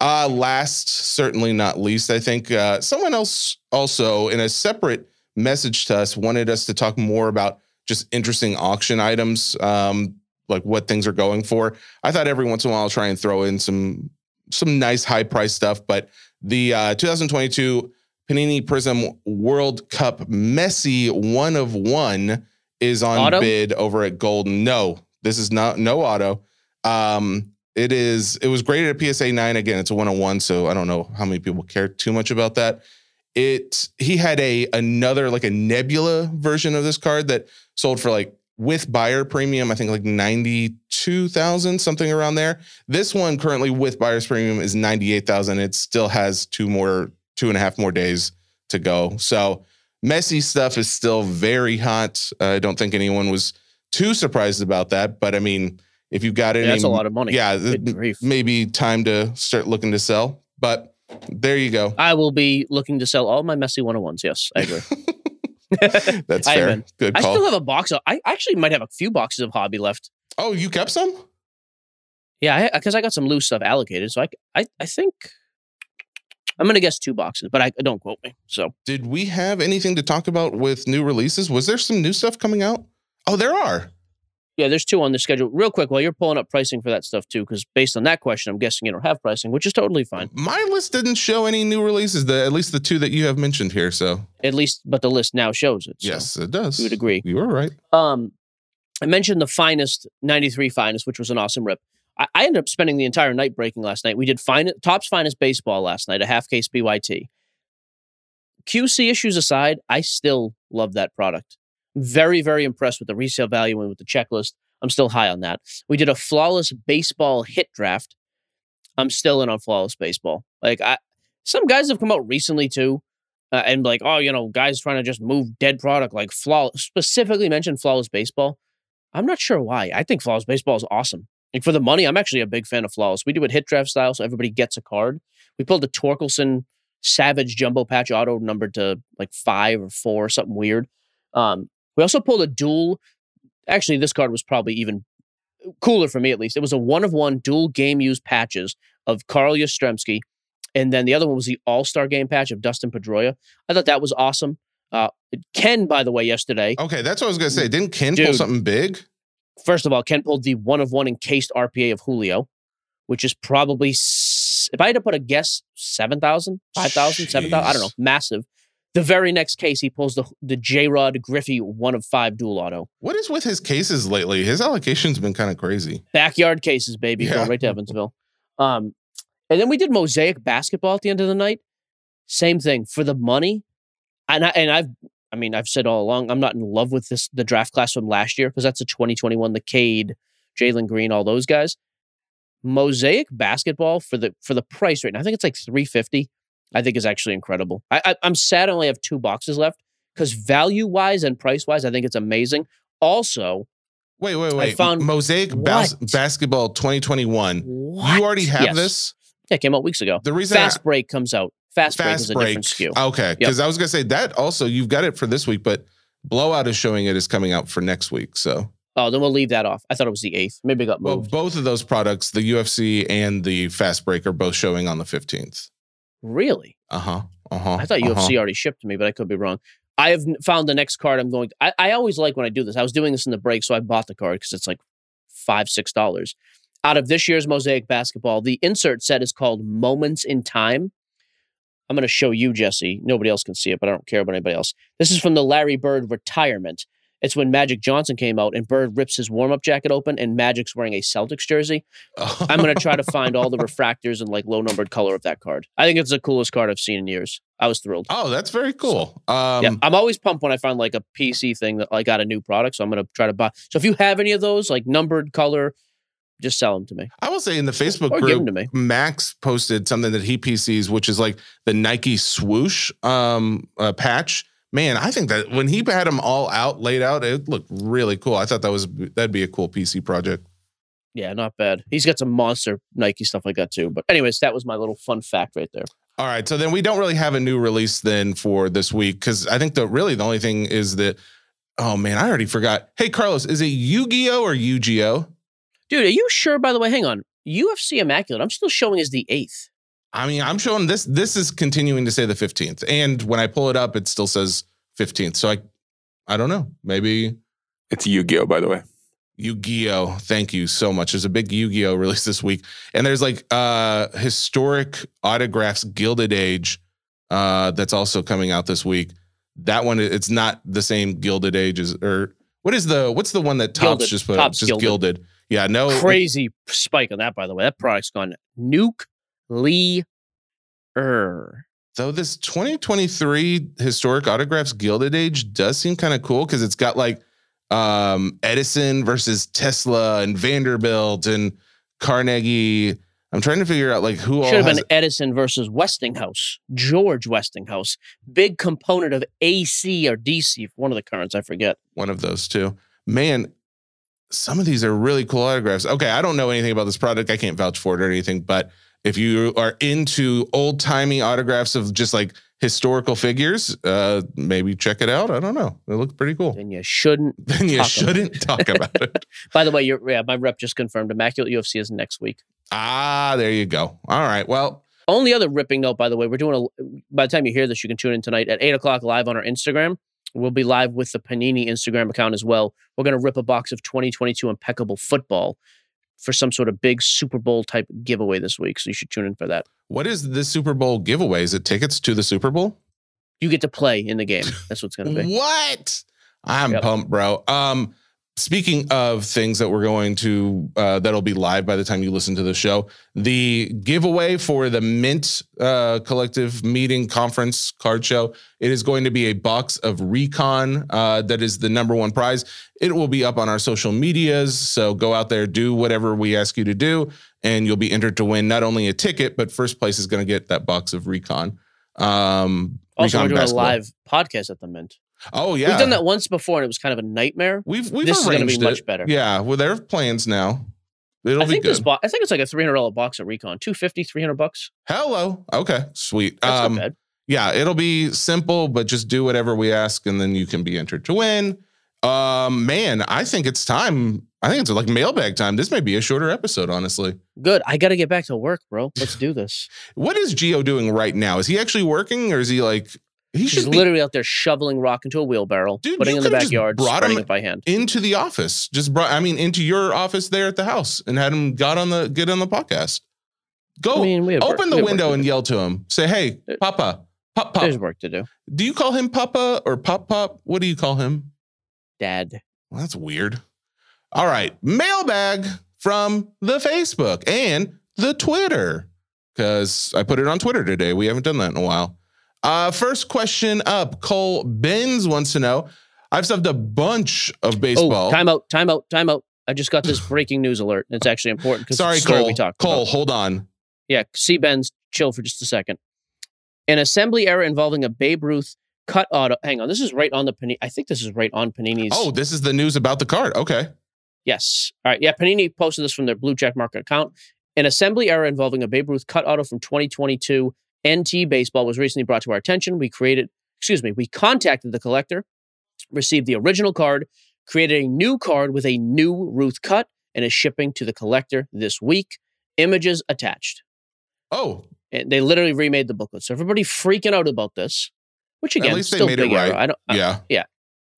Uh, last, certainly not least, I think uh, someone else also in a separate message to us wanted us to talk more about just interesting auction items, um, like what things are going for. I thought every once in a while I'll try and throw in some some nice high price stuff, but the uh, 2022 Panini Prizm World Cup Messi one of one is on Auto? bid over at Goldin. No, this is not no auto. Um, it is. It was graded at PSA nine. Again, it's a one on one, so I don't know how many people care too much about that. It. He had a another like a Nebula version of this card that sold for like with buyer premium. I think like ninety two thousand something around there. This one currently with buyer's premium is ninety eight thousand. It still has two more, two and a half more days to go. So Messi stuff is still very hot. Uh, I don't think anyone was too surprised about that, but I mean, if you've got any, Yeah, that's a lot of money. yeah, th- maybe time to start looking to sell. But there you go. I will be looking to sell all my Messi 101s. Yes, I agree. That's I fair. Good I still have a box. Of, I actually might have a few boxes of hobby left. oh, you kept some? Yeah, because uh, I, got some loose stuff allocated. So I, I, I think I'm gonna guess two boxes, but I don't quote me. So Did we have anything to talk about with new releases? Was there some new stuff coming out? Oh, there are. Yeah, there's two on the schedule. Real quick, while you're pulling up pricing for that stuff too, because based on that question, I'm guessing you don't have pricing, which is totally fine. My list didn't show any new releases. The at least the two that you have mentioned here. So At least, but the list now shows it. so yes, it does. You would agree. You were right. Um, I mentioned the finest 93 finest, which was an awesome rip. I, I ended up spending the entire night breaking last night. We did fine, Topps finest baseball last night, a half case PYT. QC issues aside, I still love that product. Very, very impressed with the resale value and with the checklist. I'm still high on that. We did a flawless baseball hit draft. I'm still in on flawless baseball. Like I, some guys have come out recently too, uh, and like, oh, you know, guys trying to just move dead product like flaw. Specifically mentioned flawless baseball. I'm not sure why. I think flawless baseball is awesome. Like for the money, I'm actually a big fan of flawless. We do it hit draft style, so everybody gets a card. We pulled a Torkelson Savage Jumbo Patch Auto numbered to like five or four, something weird. Um, we also pulled a dual. Actually, this card was probably even cooler for me at least. It was a one of one dual game use patches of Carl Yastrzemski, and then the other one was the All Star Game patch of Dustin Pedroia. I thought that was awesome. Uh, Ken, by the way, yesterday. Okay, that's what I was gonna say. Didn't Ken pull something big? First of all, Ken pulled the one of one encased RPA of Julio, which is probably, if I had to put a guess, 7,000, 5,000, 7,000, I don't know, massive. The very next case, he pulls the the J Rod Griffey one of five dual auto. What is with his cases lately? His allocation's been kind of crazy. Backyard cases, baby, Yeah. going right to Evansville. Um, and then we did mosaic basketball at the end of the night. Same thing for the money, and I, and I've I mean I've said all along I'm not in love with this the draft class from last year because that's a 2021 the Cade, Jalen Green, all those guys. Mosaic basketball for the for the price right now, I think it's like 350. I think is actually incredible. I, I I'm sad I only have two boxes left because value wise and price wise, I think it's amazing. Also, Wait, wait, wait. I found- Mosaic bas- basketball 2021. what? You already have Yes. this. Yeah, it came out weeks ago. The reason I- Fast Break comes out. Fast, Break is a different SKU. Okay, because I was gonna say that also you've got it for this week, but Blowout is showing it is coming out for next week. So Oh, then we'll leave that off. I thought it was the eighth. Maybe it got well, both of those products, the UFC and the Fast Break, are both showing on the 15th. Really? Uh huh. Uh huh. I thought UFC already shipped to me, but I could be wrong. I have found the next card I'm going. I, I always like when I do this. I was doing this in the break, so I bought the card because it's like five, six dollars. Out of this year's Mosaic Basketball, the insert set is called Moments in Time. I'm going to show you, Jesse. Nobody else can see it, but I don't care about anybody else. This is from the Larry Bird retirement. It's when Magic Johnson came out and Bird rips his warm up jacket open and Magic's wearing a Celtics jersey. I'm going to try to find all the refractors and like low numbered color of that card. I think it's the coolest card I've seen in years. I was thrilled. Oh, that's very cool. Um, yeah, I'm always pumped when I find like a PC thing that like got a new product. So I'm going to try to buy. So if you have any of those, like numbered color, just sell them to me I will say in the Facebook or group. Max posted something that he PCs, which is like the Nike swoosh um, uh, patch. Man, I think that when he had them all out, laid out, it looked really cool. I thought that was that'd be a cool PC project. Yeah, not bad. He's got some monster Nike stuff like that too. But anyways, that was my little fun fact right there. All right, so then we don't really have a new release then for this week because I think the really the only thing is that. Oh man, I already forgot. Hey Carlos, is it Yu-Gi-Oh or Yu-Gi-Oh? Dude, are you sure? By the way, hang on. UFC Immaculate. I'm still showing as the eighth. I mean, I'm showing this. This is continuing to say the 15th, and when I pull it up, it still says 15th. So I, I don't know. Maybe It's Yu-Gi-Oh, by the way. Yu-Gi-Oh. Thank you so much. There's a big Yu-Gi-Oh release this week, and there's like uh historic autographs Gilded Age, uh, that's also coming out this week. That one, it's not the same Gilded Age as or what is the what's the one that Topps Gilded. just put out? Topps Just Gilded. gilded. Yeah, no Crazy spike on that, by the way. That product's gone nuke Lee er. Though this 2023 historic autographs Gilded Age does seem kind of cool because it's got like um, Edison versus Tesla and Vanderbilt and Carnegie. I'm trying to figure out like who all Should have been Edison versus Westinghouse. George Westinghouse. Big component of AC or DC, one of the currents, I forget. one of those two. Man, some of these are really cool autographs. Okay, I don't know anything about this product. I can't vouch for it or anything, but if you are into old timey autographs of just like historical figures, uh, maybe check it out. I don't know. It looks pretty cool. Then you shouldn't. Then you Talk shouldn't talk about it. By the way, yeah, my rep just confirmed Immaculate UFC is next week. Ah, there you go. All right. Well, Only other ripping note, by the way, we're doing a. By the time you hear this, you can tune in tonight at eight o'clock live on our Instagram. We'll be live with the Panini Instagram account as well. We're going to rip a box of 2022 impeccable football for some sort of big Super Bowl type giveaway this week. So you should tune in for that. What is the Super Bowl giveaway? Is it tickets to the Super Bowl? You get to play in the game. That's what's going to be. What? I'm Yep. pumped, bro. Um, speaking of things that we're going to uh, that'll be live by the time you listen to the show, the giveaway for the Mint uh, Collective Meeting Conference Card Show, it is going to be a box of Recon. Uh, that is the number one prize. It will be up on our social medias, so go out there, do whatever we ask you to do, and you'll be entered to win not only a ticket, but first place is going to get that box of Recon. Um, Also, Recon we're doing basketball. a live podcast at the Mint. Oh yeah, We've done that once before and it was kind of a nightmare. We've we've This is gonna be arranged much better. Yeah, well, there are plans now. It'll I be think good. this bo- I think it's like a $300 box at Recon. 250 300 bucks. Hello. Okay, sweet. That's um, not bad. yeah, it'll be simple, but just do whatever we ask, and then you can be entered to win. Um, man, I think it's time. I think it's like mailbag time. This may be a shorter episode, honestly. Good. I got to get back to work, bro. Let's do this. What is Geo doing right now? Is he actually working, or is he like he He's should be literally out there shoveling rock into a wheelbarrow, Dude, putting it in the backyard, brought him- it by hand. into the office? Just brought. I mean, into your office there at the house, and had him got on the get on the podcast. Go I mean, work- open we the window and yell to him. Say, "Hey, There- Papa, Pop, Pop." There's work to do. Do you call him Papa or Pop Pop? What do you call him? Dad. Well, that's weird. All right, mailbag from the Facebook and the Twitter because I put it on Twitter today. We haven't done that in a while. Uh, first question up. Cole Benz wants to know. I've subbed a bunch of baseball. Oh, time out, time out, time out. I just got this breaking news alert. It's actually important because Sorry, it's the story Cole. we talked Cole, about. hold on. Yeah, see Ben's chill for just a second. An assembly error involving a Babe Ruth cut auto. Hang on, this is right on the Panini. I think this is right on Panini's. Oh, this is the news about the card. Okay. Yes. All right. Yeah. Panini posted this from their blue check market account. An assembly error involving a Babe Ruth cut auto from 2022 NT baseball was recently brought to our attention. We created, excuse me, we contacted the collector, received the original card, created a new card with a new Ruth cut, and is shipping to the collector this week. Images attached. Oh, And they literally remade the booklet. So everybody freaking out about this, which again, At least they still made it big error. right. I don't. I- yeah.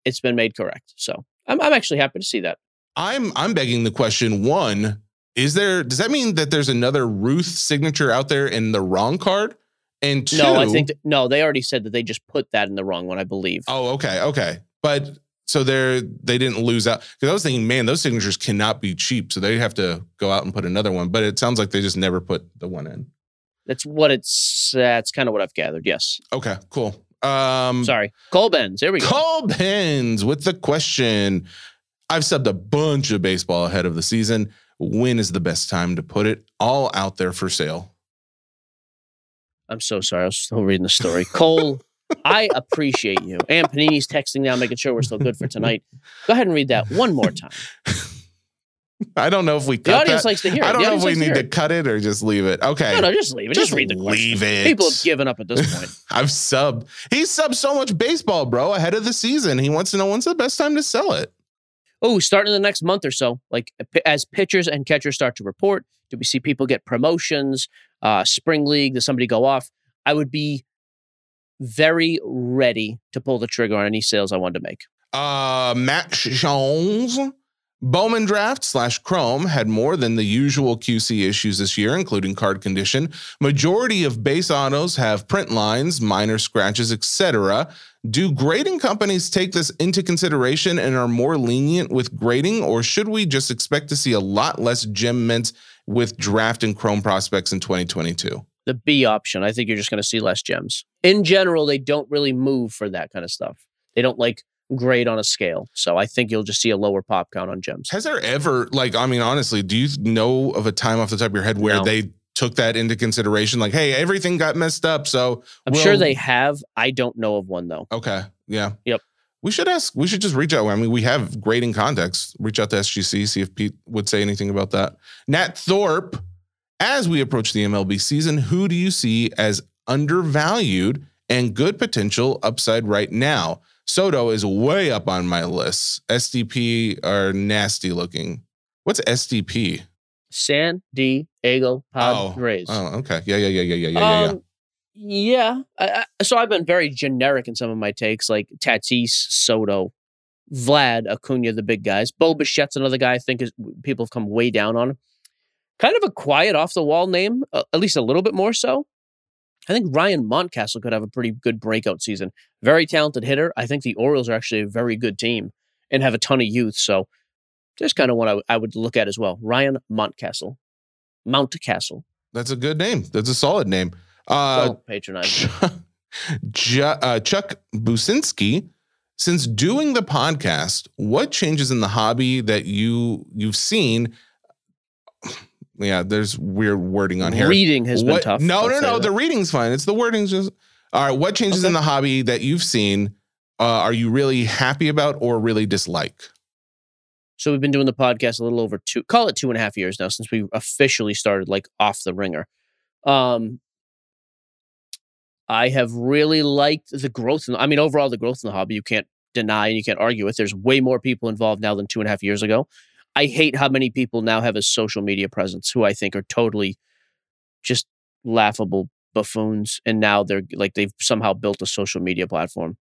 it's been made correct. So I'm, I'm actually happy to see that. I'm I'm begging the question. One, is there does that mean that there's another Ruth signature out there in the wrong card? And two, No, I think that, no. They already said that they just put that in the wrong one. I believe. Oh, okay, okay. But so they're they didn't lose out because I was thinking, man, those signatures cannot be cheap, so they have to go out and put another one. But it sounds like they just never put the one in. That's what it's. That's kind of what I've gathered. Yes. Okay, cool. Um, Sorry, Cole Benz. There we go. Cole Pens with the question. I've subbed a bunch of baseball ahead of the season. When is the best time to put it all out there for sale? I'm so sorry. I was still reading the story. Cole, I appreciate you. And Panini's texting now, making sure we're still good for tonight. Go ahead and read that one more time. I don't know if we The audience that. likes to hear it. I don't know if we need to it. cut it or just leave it. Okay. No, no, just leave it. Just, Just read the question. leave it. People have given up at this point. I've subbed. He subbed so much baseball, bro, ahead of the season. He wants to know when's the best time to sell it. Oh, starting in the next month or so, like as pitchers and catchers start to report, do we see people get promotions? Uh, spring league, does somebody go off? I would be very ready to pull the trigger on any sales I wanted to make. Uh, Matt Jones. Bowman Draft slash Chrome had more than the usual QC issues this year, including card condition. Majority of base autos have print lines, minor scratches, etc. Do grading companies take this into consideration and are more lenient with grading, or should we just expect to see a lot less gem mints with draft and Chrome prospects in 2022? The B option, I think you're just going to see less gems. In general, they don't really move for that kind of stuff. They don't like grade on a scale. So I think you'll just see a lower pop count on gems. Has there ever, like, I mean, honestly, do you know of a time off the top of your head where No. they took that into consideration? Like, hey, everything got messed up. So I'm we'll- sure they have. I don't know of one though. Okay. Yeah. Yep. We should ask, we should just reach out. I mean, we have grading contacts. Reach out to SGC, see if Pete would say anything about that. Nat Thorpe, as we approach the MLB season, who do you see as undervalued and good potential upside right now? Soto is way up on my list. SDP are nasty looking. What's SDP? San Diego Padres. Oh, okay. Yeah, yeah, yeah, yeah, yeah, yeah, yeah. yeah. Um, Yeah. I, I, so I've been very generic in some of my takes, like Tatis, Soto, Vlad, Acuna, the big guys. Bo Bichette's another guy I think is people have come way down on. Kind of a quiet, off the wall name, uh, at least a little bit more so. I think Ryan Montcastle could have a pretty good breakout season. Very talented hitter. I think the Orioles are actually a very good team and have a ton of youth. So just kind of what I, I would look at as well. Ryan Montcastle. Mountcastle. That's a good name. That's a solid name. Uh, Don't patronize. me. Ju- uh, Chuck Businski, since doing the podcast, what changes in the hobby that you you've seen? Yeah, there's weird wording on here. Reading has been tough. No, no, no. that. The reading's fine. It's the wording's just all right. What changes in the hobby that you've seen uh, are you really happy about or really dislike? So we've been doing the podcast a little over two, call it two and a half years now since we officially started like off the ringer. Um, I have really liked the growth. In, I mean, overall, the growth in the hobby you can't deny and you can't argue with. There's way more people involved now than two and a half years ago. I hate how many people now have a social media presence who I think are totally just laughable buffoons. And now they're like they've somehow built a social media platform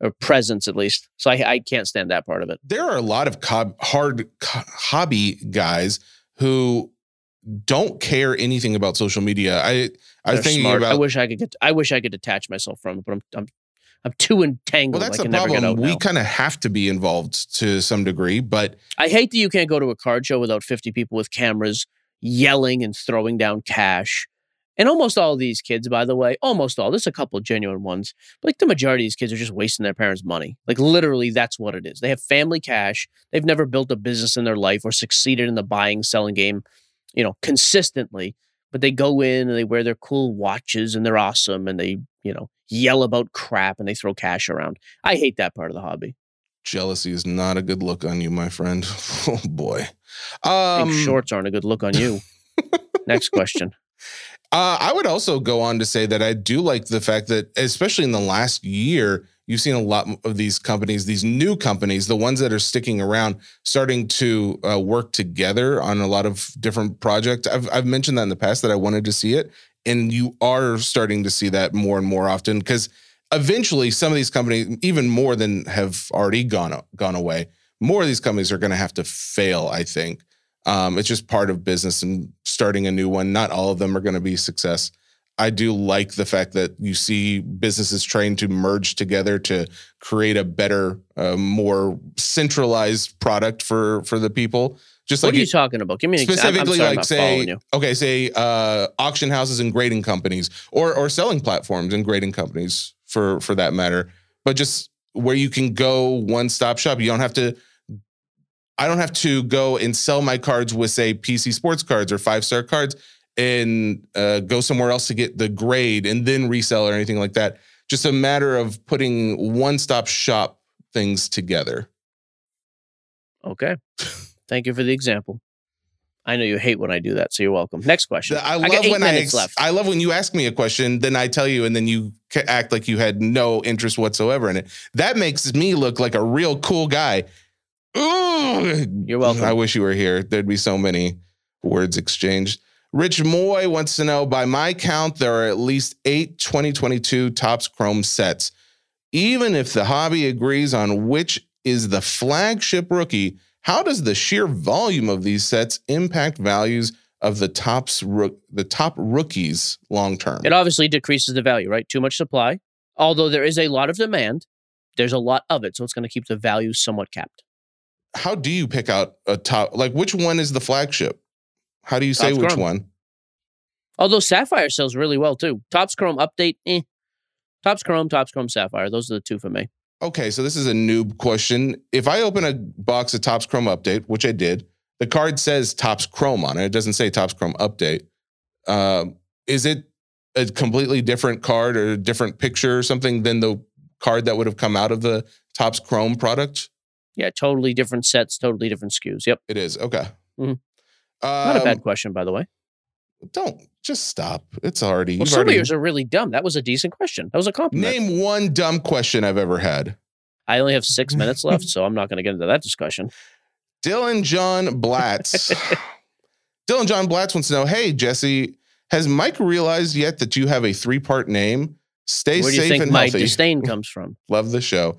or presence at least. So I, I can't stand that part of it. There are a lot of cob- hard co- hobby guys who don't care anything about social media. I I thinking smart. I wish I could get. I wish I could detach myself from it, but I'm I'm I'm too entangled. well, that's the problem. We kind of have to be involved to some degree, but I hate that you can't go to a card show without 50 people with cameras yelling and throwing down cash. And almost all of these kids, by the way, almost all. There's a couple genuine ones, but like the majority of these kids are just wasting their parents' money. Like literally, that's what it is. They have family cash. They've never built a business in their life or succeeded in the buying selling game, you know, consistently. But they go in and they wear their cool watches and they're awesome and they, you know, yell about crap and they throw cash around. I hate that part of the hobby. jealousy is not a good look on you, my friend. Oh boy. Um, shorts aren't a good look on you. Next question. Uh, I would also go on to say that I do like the fact that, especially in the last year, you've seen a lot of these companies, these new companies, the ones that are sticking around, starting to uh, work together on a lot of different projects. I've, I've mentioned that in the past that I wanted to see it. And you are starting to see that more and more often because eventually some of these companies, even more than have already gone, gone away, more of these companies are going to have to fail, I think. Um, it's just part of business and starting a new one. Not all of them are going to be success. I do like the fact that you see businesses trying to merge together to create a better, uh, more centralized product for for the people. Just What like are you it- talking about? Give me an example. Specifically, like say, okay, say uh, auction houses and grading companies, or or selling platforms and grading companies for for that matter. But just where you can go one stop shop. You don't have to. I don't have to go and sell my cards with say PC Sports cards or five star cards and uh, go somewhere else to get the grade and then resell or anything like that. Just a matter of putting one stop shop things together. Okay. Thank you for the example. I know you hate when I do that, so you're welcome. Next question. I love eight when I ex-. I love when you ask me a question, then I tell you, and then you act like you had no interest whatsoever in it. That makes me look like a real cool guy. You're welcome. I wish you were here. There'd be so many words exchanged. Rich Moy wants to know by my count, there are at least eight 2022 Topps Chrome sets. Even if the hobby agrees on which is the flagship rookie, how does the sheer volume of these sets impact values of the tops the top rookies long term? It obviously decreases the value, right? Too much supply. Although there is a lot of demand, there's a lot of it, so it's going to keep the value somewhat capped. How do you pick out a top like which one is the flagship? How do you say Topps which Chrome. one? Although Sapphire sells really well too. Topps Chrome update, eh. Topps Chrome, Topps Chrome Sapphire. Those are the two for me. Okay, so this is a noob question. If I open a box of Topps Chrome Update, which I did, the card says Topps Chrome on it. It doesn't say Topps Chrome Update. Um, is it a completely different card or a different picture or something than the card that would have come out of the Topps Chrome product? Yeah, totally different sets, totally different SKUs. Yep. It is. Okay. Mhm. Not a Um, bad question, by the way. Don't just stop. It's already. Well, some already of yours are really dumb. That was a decent question. That was a compliment. name one dumb question I've ever had. I only have six minutes left, so I'm not going to get into that discussion. Dylan John Blatz. Dylan John Blatz wants to know Hey, Jesse, Has Mike realized yet that you have a three part name? Stay Where do you safe think and my healthy. disdain comes from? Love the show.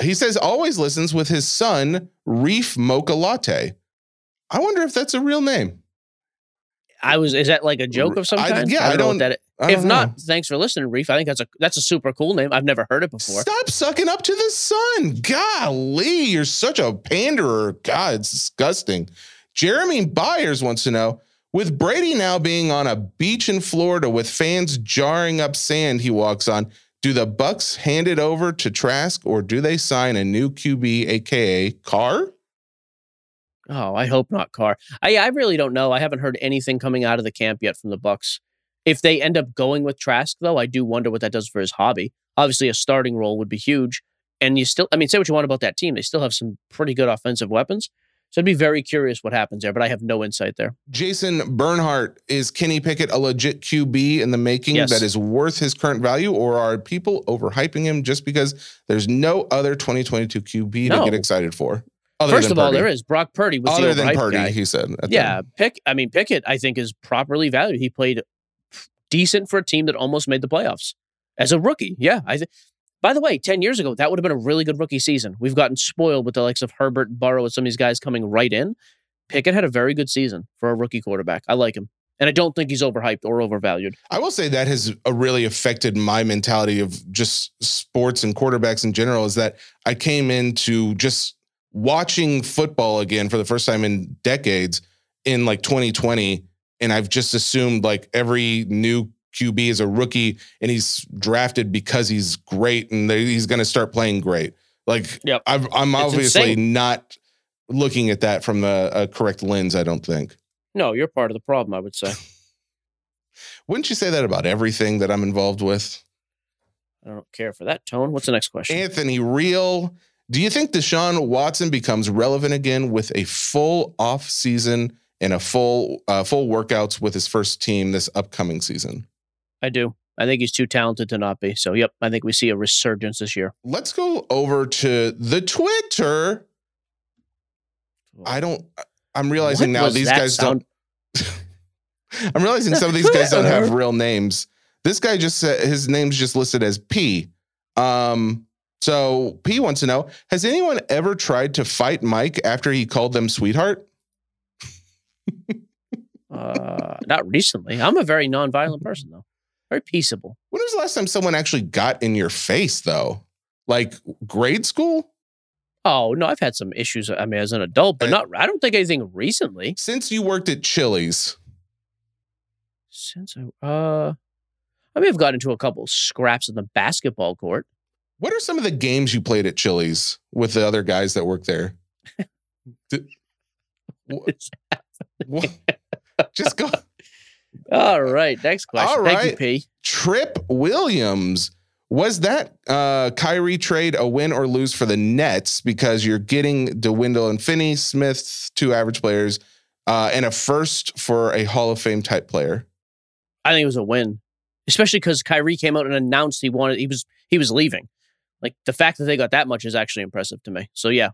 He says always listens with his son, Reef Mocha Latte. I wonder if that's a real name. I was is that like a joke of some I- kind? yeah, I know don't- what that I if don't not, know. thanks for listening, Reef. I think that's a that's a super cool name. I've never heard it before. Stop sucking up to the son. Golly, you're such a panderer. God, it's disgusting. Jeremy Byers wants to know with Brady now being on a beach in Florida with fans jarring up sand he walks on, do the Bucs hand it over to Trask or do they sign a new QB, aka Carr? Oh, I hope not Carr. I I really don't know. I haven't heard anything coming out of the camp yet from the Bucs. If they end up going with Trask, though, I do wonder what that does for his hobby. Obviously, a starting role would be huge. And you still, I mean, say what you want about that team. They still have some pretty good offensive weapons. So I'd be very curious what happens there, but I have no insight there. Jason Bernhardt, is Kenny Pickett a legit QB in the making Yes. that is worth his current value, or are people overhyping him just because there's no other 2022 QB to get excited for? First of all, there is Brock Purdy was Other the than Purdy, guy. he said. Yeah. Pick. I mean, Pickett. I think is properly valued. He played decent for a team that almost made the playoffs as a rookie. Yeah, I. Th- By the way, ten years ago, that would have been a really good rookie season. We've gotten spoiled with the likes of Herbert, Burrow, and some of these guys coming right in. Pickett had a very good season for a rookie quarterback. I like him, and I don't think he's overhyped or overvalued. I will say that has uh, really affected my mentality of just sports and quarterbacks in general. Is that I came into just watching football again for the first time in decades in like 2020, and I've just assumed like every new QB is a rookie and he's drafted because he's great and they, he's going to start playing great. Like Yep. I've, I'm obviously not looking at that from a, a correct lens. I don't think. No, you're part of the problem. I would say. Wouldn't you say that about everything that I'm involved with? I don't care for that tone. What's the next question? Anthony Real, do you think Deshaun Watson becomes relevant again with a full off season and a full uh, full workouts with his first team this upcoming season? I do. I think he's too talented to not be. So, yep, I think we see a resurgence this year. Let's go over to the Twitter. I don't. I'm realizing What now these guys sound? don't. I'm realizing some of these guys don't have real names. This guy just said his name's just listed as P. Um, so P wants to know: Has anyone ever tried to fight Mike after he called them sweetheart? Uh, not recently. I'm a very nonviolent person. Very peaceable. When was the last time someone actually got in your face, though? Like grade school? Oh no, I've had some issues. I mean, as an adult, but Uh, not. I don't think anything recently. Since you worked at Chili's, Since I, uh, I may have gotten into a couple scraps in the basketball court. what are some of the games you played at Chili's with the other guys that work there? Did- wha- It's- wha- just go. All right, next question. All right. Thank you. P. Trip Williams. Was that uh, Kyrie trade a win or lose for the Nets because you're getting Dinwiddie and Finney Smith, two average players, uh, and a first for a Hall of Fame type player? I think it was a win, especially because Kyrie came out and announced he wanted he was he was leaving. Like the fact that they got that much is actually impressive to me. So yeah,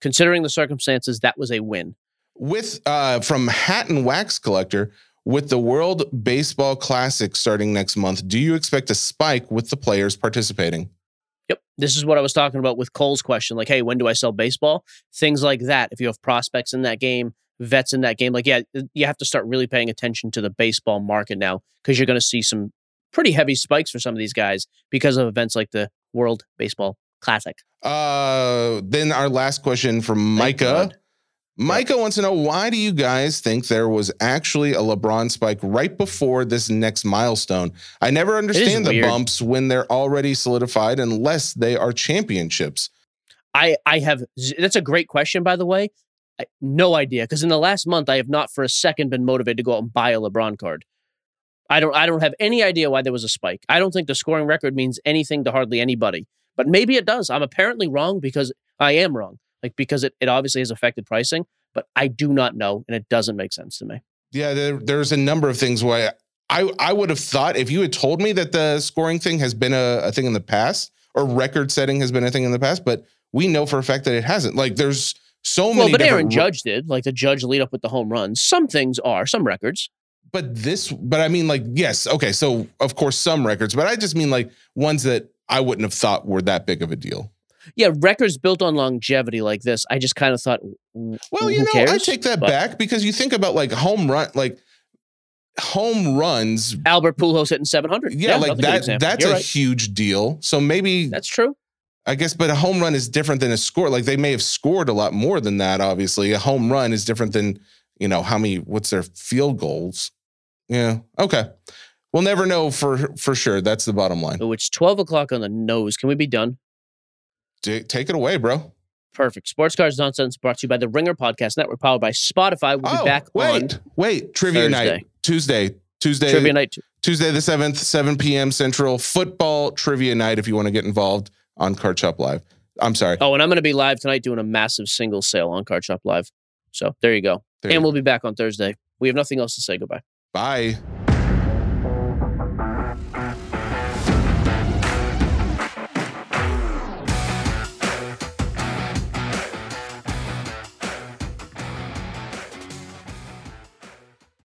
considering the circumstances, that was a win. With uh, from Hat and Wax Collector, with the World Baseball Classic starting next month, do you expect a spike with the players participating? Yep. This is what I was talking about with Cole's question. Like, hey, when do I sell baseball? Things like that. If you have prospects in that game, vets in that game, like, yeah, you have to start really paying attention to the baseball market now because you're going to see some pretty heavy spikes for some of these guys because of events like the World Baseball Classic. Uh, then our last question from Micah. Micah wants to know why do you guys think there was actually a LeBron spike right before this next milestone? I never understand the weird. bumps when they're already solidified unless they are championships. I I have that's a great question by the way. I, no idea because in the last month I have not for a second been motivated to go out and buy a LeBron card. I don't I don't have any idea why there was a spike. I don't think the scoring record means anything to hardly anybody. But maybe it does. I'm apparently wrong because I am wrong. Like because it, it obviously has affected pricing, but I do not know and it doesn't make sense to me. Yeah, there, there's a number of things why I I would have thought if you had told me that the scoring thing has been a, a thing in the past or record setting has been a thing in the past, but we know for a fact that it hasn't. Like there's so many. Well, but Aaron Judge did. Like the judge lead up with the home runs. Some things are, some records. but this, but I mean, like, yes, okay. So of course, some records, but I just mean like ones that I wouldn't have thought were that big of a deal. Yeah, records built on longevity like this. I just kind of thought, Well, you know, I take that But back because you think about like home run, like home runs. Albert Pujols hitting 700. Yeah, like that's that. That's You're a right. huge deal. So maybe That's true. I guess, but a home run is different than a score. Like they may have scored a lot more than that. Obviously, a home run is different than you know how many. What's their field goals? Yeah. Okay. We'll never know for for sure. That's the bottom line. Oh, it's 12 o'clock on the nose. Can we be done? Ta- Take it away, bro. Perfect. Sports Card Nonsense brought to you by the Ringer Podcast Network, powered by Spotify. We'll be oh, back Oh, wait, on wait. Trivia night Tuesday. Tuesday. Trivia Night. Tuesday the seventh, seven p.m. Central. Football trivia night. If you want to get involved on Card Shop Live. I'm sorry. Oh, and I'm going to be live tonight doing a massive single sale on Card Shop Live. So there you go. There and you- we'll be back on Thursday. We have nothing else to say. Goodbye. Bye.